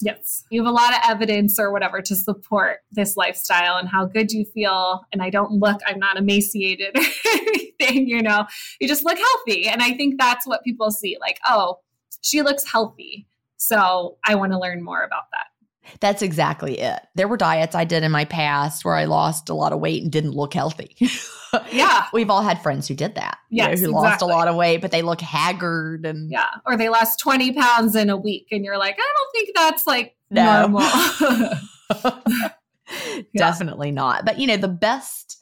Speaker 2: Yes. You have a lot of evidence or whatever to support this lifestyle and how good you feel. And I don't look, I'm not emaciated or anything, you know, you just look healthy. And I think that's what people see like, oh, she looks healthy. So I want to learn more about that.
Speaker 1: That's exactly it. There were diets I did in my past where I lost a lot of weight and didn't look healthy.
Speaker 2: yeah.
Speaker 1: We've all had friends who did that.
Speaker 2: Yeah.
Speaker 1: you know, who
Speaker 2: exactly.
Speaker 1: lost a lot of weight, but they look haggard and
Speaker 2: Yeah. Or they lost 20 pounds in a week. And you're like, I don't think that's like
Speaker 1: No.
Speaker 2: normal.
Speaker 1: definitely not. But you know, the best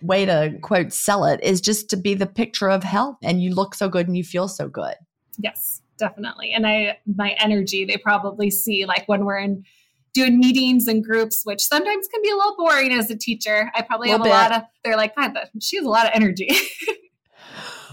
Speaker 1: way to quote sell it is just to be the picture of health and you look so good and you feel so good.
Speaker 2: yes, definitely. And I, my energy, they probably see like when we're in doing meetings and groups, which sometimes can be a little boring as a teacher. I probably have a lot of, they're like, God, she has a lot of energy.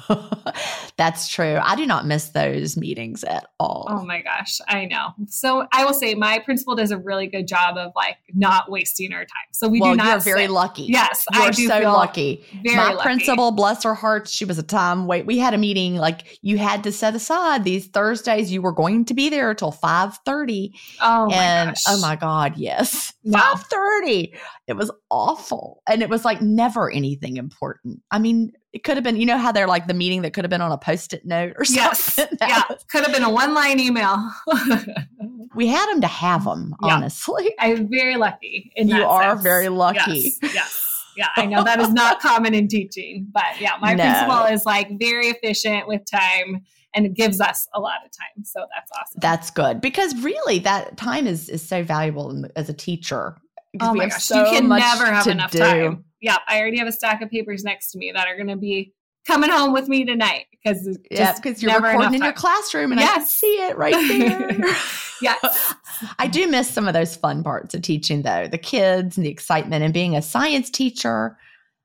Speaker 1: That's true. I do not miss those meetings at all.
Speaker 2: Oh my gosh, I know. So I will say my principal does a really good job of like not wasting our time. So we
Speaker 1: well,
Speaker 2: do not.
Speaker 1: you're very
Speaker 2: sit-
Speaker 1: lucky.
Speaker 2: Yes,
Speaker 1: You're
Speaker 2: I do
Speaker 1: so lucky.
Speaker 2: Very
Speaker 1: My
Speaker 2: lucky.
Speaker 1: principal, bless her heart, she was a time wait. We had a meeting like you had to set aside these Thursdays. You were going to be there until five thirty,
Speaker 2: Oh my
Speaker 1: and
Speaker 2: gosh.
Speaker 1: oh my god, yes, five thirty. It was awful, and it was like never anything important. I mean, it could have been. You know how they're like the meeting that could have been on a post-it note or something. That
Speaker 2: Yeah,
Speaker 1: was-
Speaker 2: could have been a one-line email.
Speaker 1: we had them to have them.
Speaker 2: Yeah.
Speaker 1: Honestly,
Speaker 2: I'm very lucky.
Speaker 1: You are
Speaker 2: sense.
Speaker 1: very lucky.
Speaker 2: Yes, yes. Yeah, I know that is not common in teaching, but yeah, my
Speaker 1: No.
Speaker 2: principal is like very efficient with time and it gives us a lot of time. So that's awesome.
Speaker 1: That's good because really that time is is so valuable in, as a teacher.
Speaker 2: oh my gosh,
Speaker 1: so
Speaker 2: you can never have enough
Speaker 1: do.
Speaker 2: time. Yeah, I already have a stack of papers next to me that are going to be coming home with me tonight because
Speaker 1: Yeah, because you're recording in your classroom and I can
Speaker 2: Yes.
Speaker 1: see it right there.
Speaker 2: Yes.
Speaker 1: I do miss some of those fun parts of teaching though, the kids and the excitement and being a science teacher.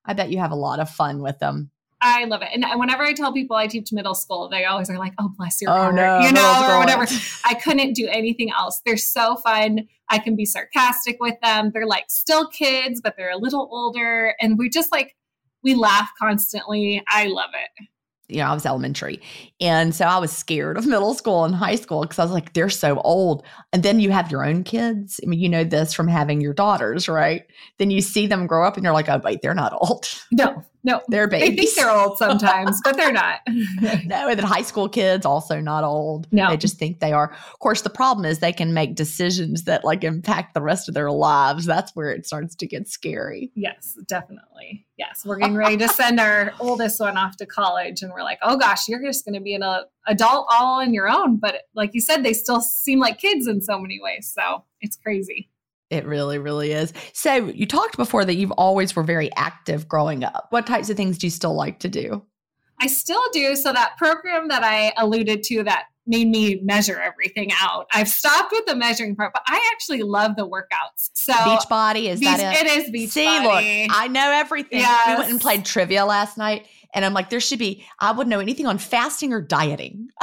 Speaker 1: I bet you have a lot of fun with them.
Speaker 2: I love it. And whenever I tell people I teach middle school, they always are like, "Oh, bless your
Speaker 1: Oh,
Speaker 2: heart,"
Speaker 1: no,
Speaker 2: you know, or whatever. I couldn't do anything else. They're so fun. I can be sarcastic with them. They're like still kids, but they're a little older, and we just like we laugh constantly. I love it.
Speaker 1: You know, I was elementary. And so I was scared of middle school and high school because I was like, they're so old. And then you have your own kids. I mean, you know this from having your daughters, right? Then you see them grow up and you're like, oh, wait, they're not old.
Speaker 2: No, no,
Speaker 1: They're babies.
Speaker 2: They think they're old sometimes, but they're not.
Speaker 1: no, and then high school kids also not old.
Speaker 2: No.
Speaker 1: They just think they are. Of course, the problem is they can make decisions that like impact the rest of their lives. That's where it starts to get scary.
Speaker 2: Yes, definitely. Yes, we're getting ready to send our oldest one off to college, and we're like, oh gosh, you're just going to be an uh, adult all on your own. But like you said, they still seem like kids in so many ways. So it's crazy.
Speaker 1: It really, really is. So you talked before that you've always were very active growing up. What types of things do you still like to do?
Speaker 2: I still do. So that program that I alluded to that made me measure everything out. I've stopped with the measuring part, but I actually love the workouts. So
Speaker 1: beach body is
Speaker 2: beach,
Speaker 1: that
Speaker 2: it? It is beach
Speaker 1: See,
Speaker 2: body.
Speaker 1: look, I know everything.
Speaker 2: Yes.
Speaker 1: We went and played trivia last night, and I'm like, there should be. I wouldn't know anything on fasting or dieting.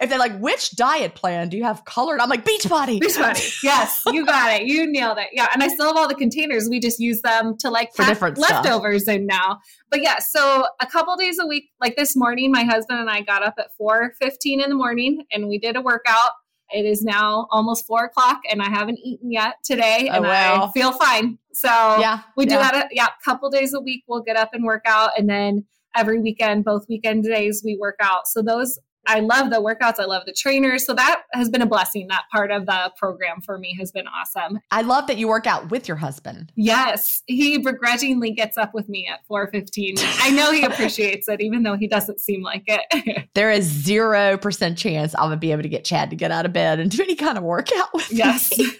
Speaker 1: if they're like, which diet plan do you have colored? I'm like, beach body.
Speaker 2: Beach body. Yes, you got it. You nailed it. Yeah, and I still have all the containers. We just use them to like
Speaker 1: For
Speaker 2: pack
Speaker 1: different stuff.
Speaker 2: leftovers in now. But yeah, so a couple days a week, like this morning, my husband and I got up at four fifteen in the morning and we did a workout. It is now almost four o'clock, and I haven't eaten yet today,
Speaker 1: Oh,
Speaker 2: and
Speaker 1: wow.
Speaker 2: I feel fine. So
Speaker 1: Yeah,
Speaker 2: we do
Speaker 1: yeah.
Speaker 2: that. A, yeah, a couple days a week. We'll get up and work out, and then every weekend, both weekend days, we work out. So those, I love the workouts. I love the trainers. So that has been a blessing. That part of the program for me has been awesome.
Speaker 1: I love that you work out with your husband.
Speaker 2: Yes, he begrudgingly gets up with me at four fifteen. I know he appreciates it, even though he doesn't seem like it.
Speaker 1: There is zero percent chance I would be able to get Chad to get out of bed and do any kind of workout with
Speaker 2: yes.
Speaker 1: me.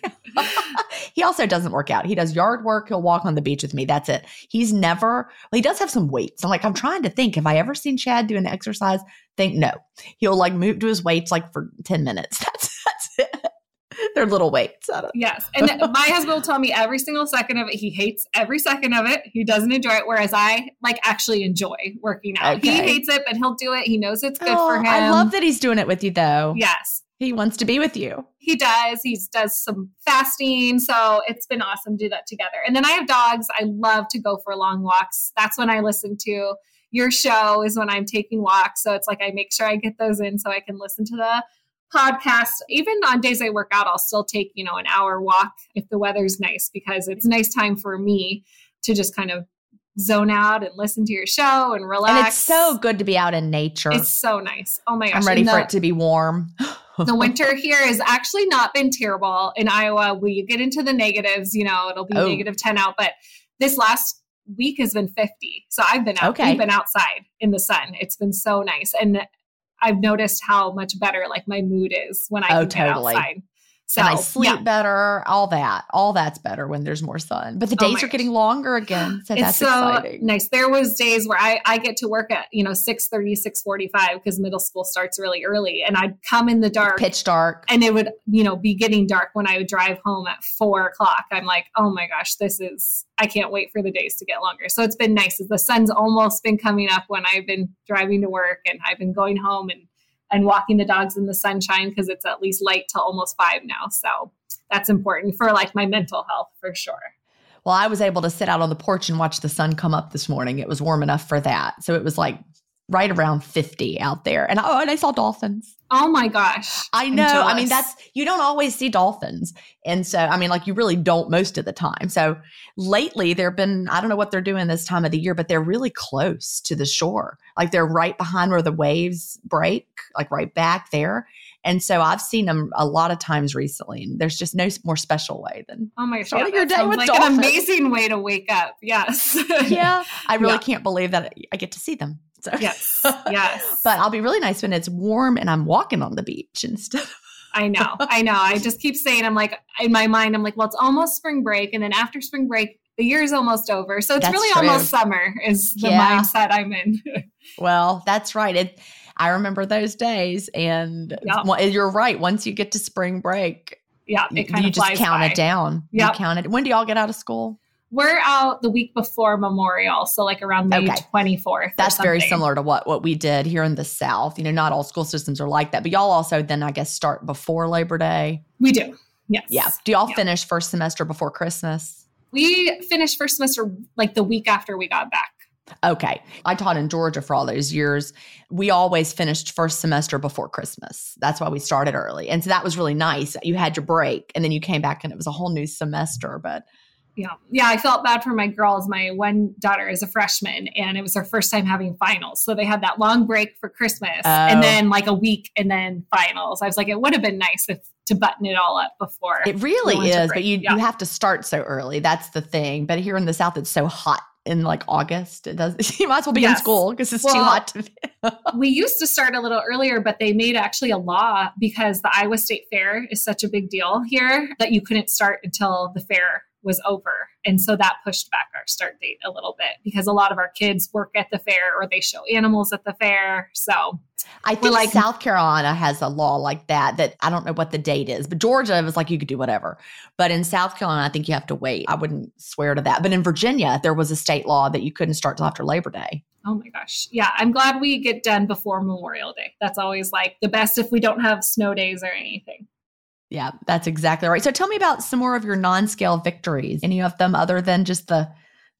Speaker 1: he also doesn't work out. He does yard work. He'll walk on the beach with me. That's it. He's never, well, he does have some weights. I'm like, I'm trying to think, have I ever seen Chad do an exercise? Think no. He'll like move to his weights like for 10 minutes. That's, that's it. They're little weights.
Speaker 2: Yes. And my husband will tell me every single second of it. He hates every second of it. He doesn't enjoy it. Whereas I like actually enjoy working out. He hates it, but he'll do it. He knows it's good
Speaker 1: Oh,
Speaker 2: for him.
Speaker 1: I love that he's doing it with you though.
Speaker 2: Yes.
Speaker 1: He wants to be with you.
Speaker 2: He does. He does some fasting. So it's been awesome to do that together. And then I have dogs. I love to go for long walks. That's when I listen to your show is when I'm taking walks. So it's like I make sure I get those in so I can listen to the podcast. Even on days I work out, I'll still take, you know, an hour walk if the weather's nice because it's a nice time for me to just kind of zone out and listen to your show and relax.
Speaker 1: And it's so good to be out in nature.
Speaker 2: It's so nice. Oh my gosh.
Speaker 1: I'm ready
Speaker 2: And
Speaker 1: for it to be warm.
Speaker 2: the winter here has actually not been terrible in Iowa. We get into the negatives, you know, it'll be
Speaker 1: Oh.
Speaker 2: negative 10 out, but this last week has been 50. So I've been out,
Speaker 1: Okay.
Speaker 2: we've been outside in the sun. It's been so nice. And I've noticed how much better like my mood is when I
Speaker 1: Oh,
Speaker 2: can get
Speaker 1: oh,
Speaker 2: outside. So
Speaker 1: and I sleep
Speaker 2: yeah,
Speaker 1: better, all that. All that's better when there's more sun. But the
Speaker 2: Oh
Speaker 1: days
Speaker 2: my
Speaker 1: are getting longer again. So
Speaker 2: it's
Speaker 1: that's
Speaker 2: so
Speaker 1: exciting.
Speaker 2: nice. There was days where I, I get to work at, you know, 6 645 because middle school starts really early. And I'd come in the dark
Speaker 1: Pitch dark.
Speaker 2: and it would you know be getting dark when i would drive home at four o'clock i'm like oh my gosh this is i can't wait for the days to get longer so it's been nice the sun's almost been coming up when i've been driving to work and i've been going home and and walking the dogs in the sunshine because it's at least light till almost five now so that's important for like my mental health for sure
Speaker 1: Well, I was able to sit out on the porch and watch the sun come up this morning. It was warm enough for that. So it was like right around 50 out there. And oh, and I saw dolphins.
Speaker 2: Oh my gosh
Speaker 1: I know. I mean, that's you don't always see dolphins. And so, I mean, like you really don't most of the time. So lately there've been, I don't know what they're doing this time of the year, but they're really close to the shore. Like they're right behind where the waves break, like right back there. And so I've seen them a lot of times recently. And there's just no more special way than
Speaker 2: Oh my gosh!
Speaker 1: Starting
Speaker 2: yeah,
Speaker 1: your day with
Speaker 2: like
Speaker 1: dolphins.
Speaker 2: an amazing way to wake up. Yes.
Speaker 1: yeah, I really
Speaker 2: Yeah.
Speaker 1: can't believe that I get to see them. So
Speaker 2: yes. Yes.
Speaker 1: but I'll be really nice when it's warm and I'm walking on the beach instead.
Speaker 2: I know. I know. I just keep saying, I'm like, in my mind, I'm like, well, it's almost spring break. And then after spring break, the year is almost over. So it's
Speaker 1: That's
Speaker 2: really
Speaker 1: true.
Speaker 2: almost summer, is the
Speaker 1: Yeah.
Speaker 2: mindset I'm in.
Speaker 1: well, that's right. It. I remember those days, and
Speaker 2: Yeah.
Speaker 1: well, you're right. Once you get to spring break,
Speaker 2: yeah.
Speaker 1: you,
Speaker 2: It kind
Speaker 1: you
Speaker 2: of
Speaker 1: just count
Speaker 2: by.
Speaker 1: it down.
Speaker 2: Yep.
Speaker 1: You count it. When do y'all get out of school?
Speaker 2: We're out the week before Memorial. So like around May
Speaker 1: Okay.
Speaker 2: 24th.
Speaker 1: That's very similar to what what we did here in the South. You know, not all school systems are like that, but y'all also then I guess start before Labor Day.
Speaker 2: We do. Yes.
Speaker 1: Yeah. Do y'all
Speaker 2: Yeah.
Speaker 1: finish first semester before Christmas?
Speaker 2: We finished first semester like the week after we got back.
Speaker 1: Okay. I taught in Georgia for all those years. We always finished first semester before Christmas. That's why we started early. And so that was really nice. You had your break and then you came back and it was a whole new semester. But
Speaker 2: Yeah. Yeah. I felt bad for my girls. My one daughter is a freshman and it was her first time having finals. So they had that long break for Christmas
Speaker 1: Oh.
Speaker 2: and then like a week and then finals. I was like, it would have been nice if to button it all up before.
Speaker 1: it really is. But you,
Speaker 2: Yeah.
Speaker 1: you have to start so early. That's the thing. But here in the South, it's so hot in like August. It does. You might as well be in school because it's too hot to be.
Speaker 2: we used to start a little earlier, but they made actually a law because the Iowa State Fair is such a big deal here that you couldn't start until the fair was over. And so that pushed back our start date a little bit because a lot of our kids work at the fair or they show animals at the fair. So
Speaker 1: I think
Speaker 2: like-
Speaker 1: South Carolina has a law like that. That I don't know what the date is, but Georgia was like you could do whatever. But in South Carolina, I think you have to wait. I wouldn't swear to that. But in Virginia, there was a state law that you couldn't start till after Labor Day.
Speaker 2: Oh my gosh. Yeah, I'm glad we get done before Memorial Day. That's always like the best if we don't have snow days or anything.
Speaker 1: Yeah, that's exactly right. So tell me about some more of your non-scale victories. Any of them other than just the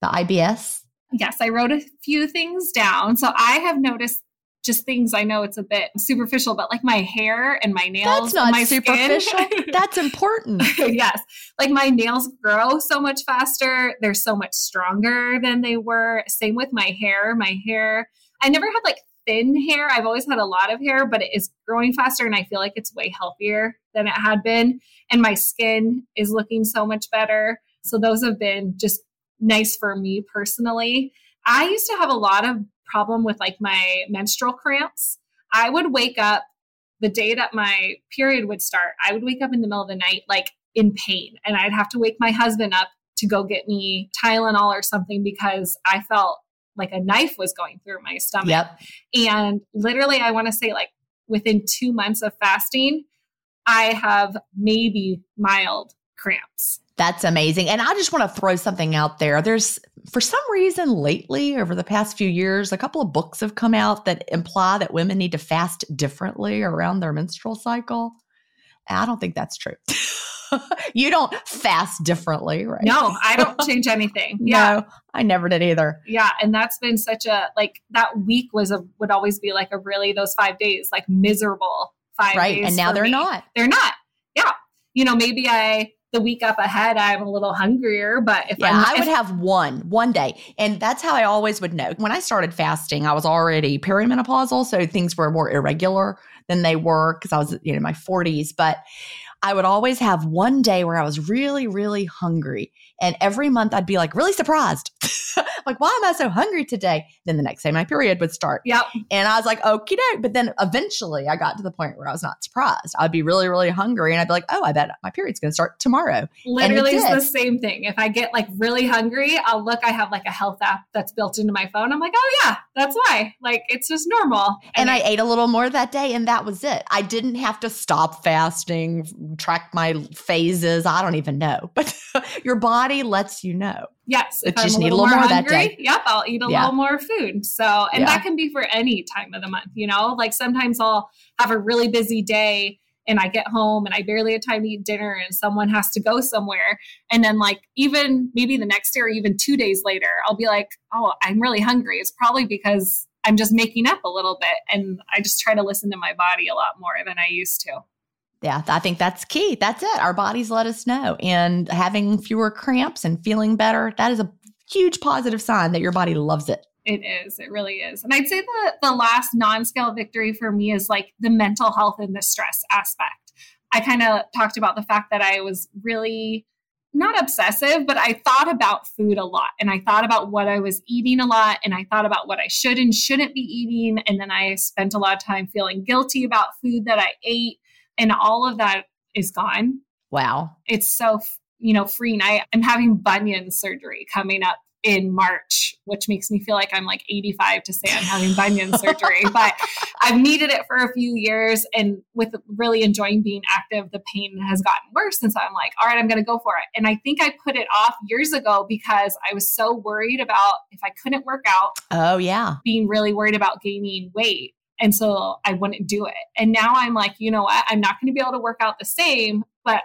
Speaker 1: the IBS?
Speaker 2: Yes, I wrote a few things down. So I have noticed just things I know it's a bit superficial, but like my hair and my nails.
Speaker 1: That's not
Speaker 2: my
Speaker 1: superficial. that's important.
Speaker 2: yes. Like my nails grow so much faster. They're so much stronger than they were. Same with my hair. My hair, I never had like thin hair. I've always had a lot of hair, but it is growing faster and I feel like it's way healthier than it had been. And my skin is looking so much better. So those have been just nice for me personally. I used to have a lot of problem with like my menstrual cramps. I would wake up the day that my period would start. I would wake up in the middle of the night like in pain and I'd have to wake my husband up to go get me Tylenol or something because I felt like a knife was going through my stomach.
Speaker 1: Yep.
Speaker 2: And literally, I want to say, like, within two months of fasting, I have maybe mild cramps.
Speaker 1: That's amazing. And I just want to throw something out there. There's, for some reason, lately, over the past few years, a couple of books have come out that imply that women need to fast differently around their menstrual cycle. I don't think that's true. you don't fast differently, right?
Speaker 2: No, I don't change anything. Yeah.
Speaker 1: No, I never did either.
Speaker 2: Yeah. And that's been such a, like, that week was a, would always be like a really, those five days, like miserable five
Speaker 1: Right.
Speaker 2: days.
Speaker 1: And now they're
Speaker 2: me.
Speaker 1: not.
Speaker 2: They're not. Yeah. You know, maybe I, the week up ahead, I'm a little hungrier, but if
Speaker 1: Yeah,
Speaker 2: I'm,
Speaker 1: I would
Speaker 2: if-
Speaker 1: have one one day. And that's how I always would know. When I started fasting, I was already perimenopausal, so things were more irregular than they were because I was you know in my 40s, but I would always have one day where I was really really hungry. And every month I'd be like really surprised. like, why am I so hungry today? Then the next day my period would start.
Speaker 2: Yep.
Speaker 1: And I was like, okie doke. But then eventually I got to the point where I was not surprised. I'd be really, really hungry and I'd be like, oh, I bet my period's going to start tomorrow.
Speaker 2: Literally, it's the same thing. If I get like really hungry, I'll look. I have like a health app that's built into my phone. I'm like, oh yeah, that's why. Like it's just normal.
Speaker 1: And I
Speaker 2: it-
Speaker 1: ate a little more that day, and that was it. I didn't have to stop fasting, track my phases. I don't even know, but your body lets you know.
Speaker 2: yes, if
Speaker 1: just
Speaker 2: I'm
Speaker 1: need a
Speaker 2: little
Speaker 1: more that
Speaker 2: hungry,
Speaker 1: day.
Speaker 2: Yep, I'll eat a
Speaker 1: Yeah.
Speaker 2: little more food. So, and
Speaker 1: Yeah.
Speaker 2: that can be for any time of the month. You know, like sometimes I'll have a really busy day. And I get home and I barely have time to eat dinner, and someone has to go somewhere. And then, like, even maybe the next day or even two days later, I'll be like, Oh, I'm really hungry. It's probably because I'm just making up a little bit. And I just try to listen to my body a lot more than I used to.
Speaker 1: Yeah, I think that's key. That's it. Our bodies let us know. And having fewer cramps and feeling better, that is a huge positive sign that your body loves it.
Speaker 2: It is. It really is. And I'd say the the last non-scale victory for me is like the mental health and the stress aspect. I kind of talked about the fact that I was really not obsessive, but I thought about food a lot and I thought about what I was eating a lot and I thought about what I should and shouldn't be eating. And then I spent a lot of time feeling guilty about food that I ate. And all of that is gone.
Speaker 1: Wow.
Speaker 2: It's so, you know, freeing. I, I'm having bunion surgery coming up in March, which makes me feel like I'm like 85 to say I'm having bunion surgery. But I've needed it for a few years. And with really enjoying being active, the pain has gotten worse. And so I'm like, all right, I'm going to go for it. And I think I put it off years ago because I was so worried about if I couldn't work out,
Speaker 1: Oh, yeah.
Speaker 2: being really worried about gaining weight. And so I wouldn't do it. And now I'm like, you know what? I'm not going to be able to work out the same, but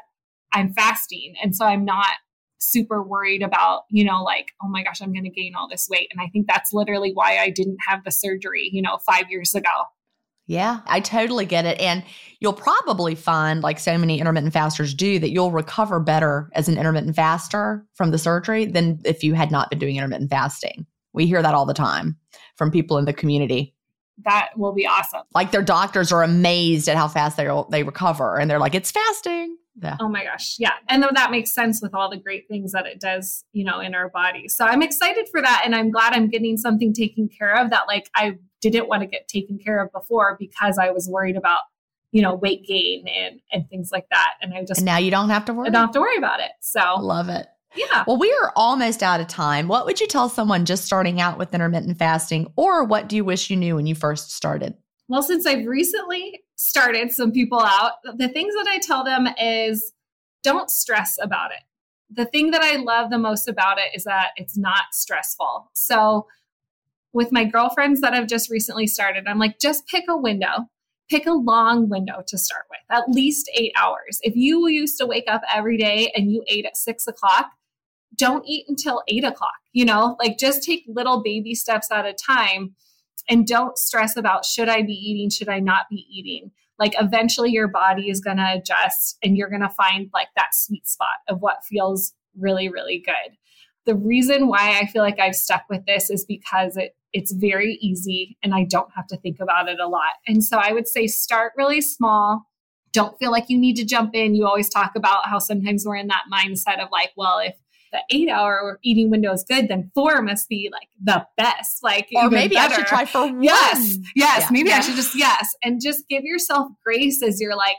Speaker 2: I'm fasting. And so I'm not super worried about, you know, like, oh my gosh, I'm going to gain all this weight. And I think that's literally why I didn't have the surgery, you know, five years ago.
Speaker 1: Yeah, I totally get it. And you'll probably find, like so many intermittent fasters do, that you'll recover better as an intermittent faster from the surgery than if you had not been doing intermittent fasting. We hear that all the time from people in the community.
Speaker 2: That will be awesome.
Speaker 1: Like their doctors are amazed at how fast they they recover, and they're like, "It's fasting." Yeah.
Speaker 2: Oh my gosh. Yeah. And that makes sense with all the great things that it does, you know, in our body. So I'm excited for that. And I'm glad I'm getting something taken care of that like I didn't want to get taken care of before because I was worried about, you know, weight gain and and things like that. And I just
Speaker 1: And now you don't have to worry.
Speaker 2: I don't have to worry about it. So
Speaker 1: Love it.
Speaker 2: Yeah.
Speaker 1: Well, we are almost out of time. What would you tell someone just starting out with intermittent fasting, or what do you wish you knew when you first started?
Speaker 2: Well, since I've recently started some people out, the things that I tell them is don't stress about it. The thing that I love the most about it is that it's not stressful. So, with my girlfriends that I've just recently started, I'm like, just pick a window, pick a long window to start with, at least eight hours. If you used to wake up every day and you ate at six o'clock, don't eat until eight o'clock, you know, like just take little baby steps at a time and don't stress about should I be eating, should I not be eating. Like eventually your body is going to adjust and you're going to find like that sweet spot of what feels really, really good. The reason why I feel like I've stuck with this is because it it's very easy and I don't have to think about it a lot. And so I would say start really small. Don't feel like you need to jump in. You always talk about how sometimes we're in that mindset of like, well, if the eight hour eating window is good, then four must be like the best. Like,
Speaker 1: or maybe better. I should try for one.
Speaker 2: Yes, yes. Yeah. Maybe yeah. I should just yes, and just give yourself grace as you're like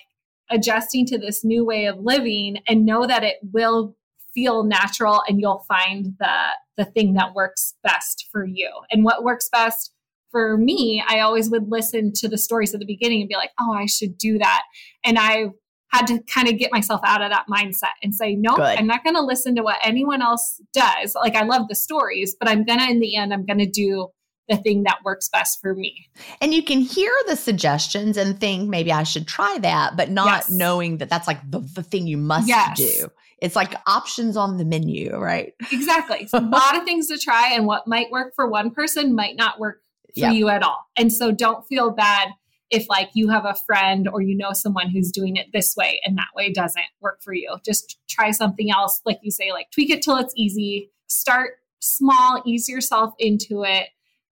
Speaker 2: adjusting to this new way of living, and know that it will feel natural, and you'll find the the thing that works best for you. And what works best for me, I always would listen to the stories at the beginning and be like, oh, I should do that. And I had to kind of get myself out of that mindset and say, no, nope, I'm not going to listen to what anyone else does. Like, I love the stories, but I'm going to, in the end, I'm going to do the thing that works best for me.
Speaker 1: And you can hear the suggestions and think maybe I should try that, but not yes. knowing that that's like the, the thing you must yes. do. It's like options on the menu, right?
Speaker 2: Exactly. a lot of things to try, and what might work for one person might not work for yep. you at all. And so don't feel bad if like you have a friend or you know someone who's doing it this way and that way doesn't work for you. Just try something else. Like you say, like tweak it till it's easy. Start small, ease yourself into it,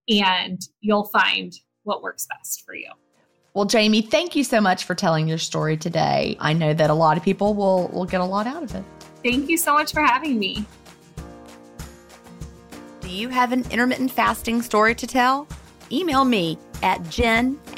Speaker 2: and you'll find what works best for you.
Speaker 1: Well, Jamie, thank you so much for telling your story today. I know that a lot of people will, will get a lot out of it.
Speaker 2: Thank you so much for having me.
Speaker 1: Do you have an intermittent fasting story to tell? Email me at gin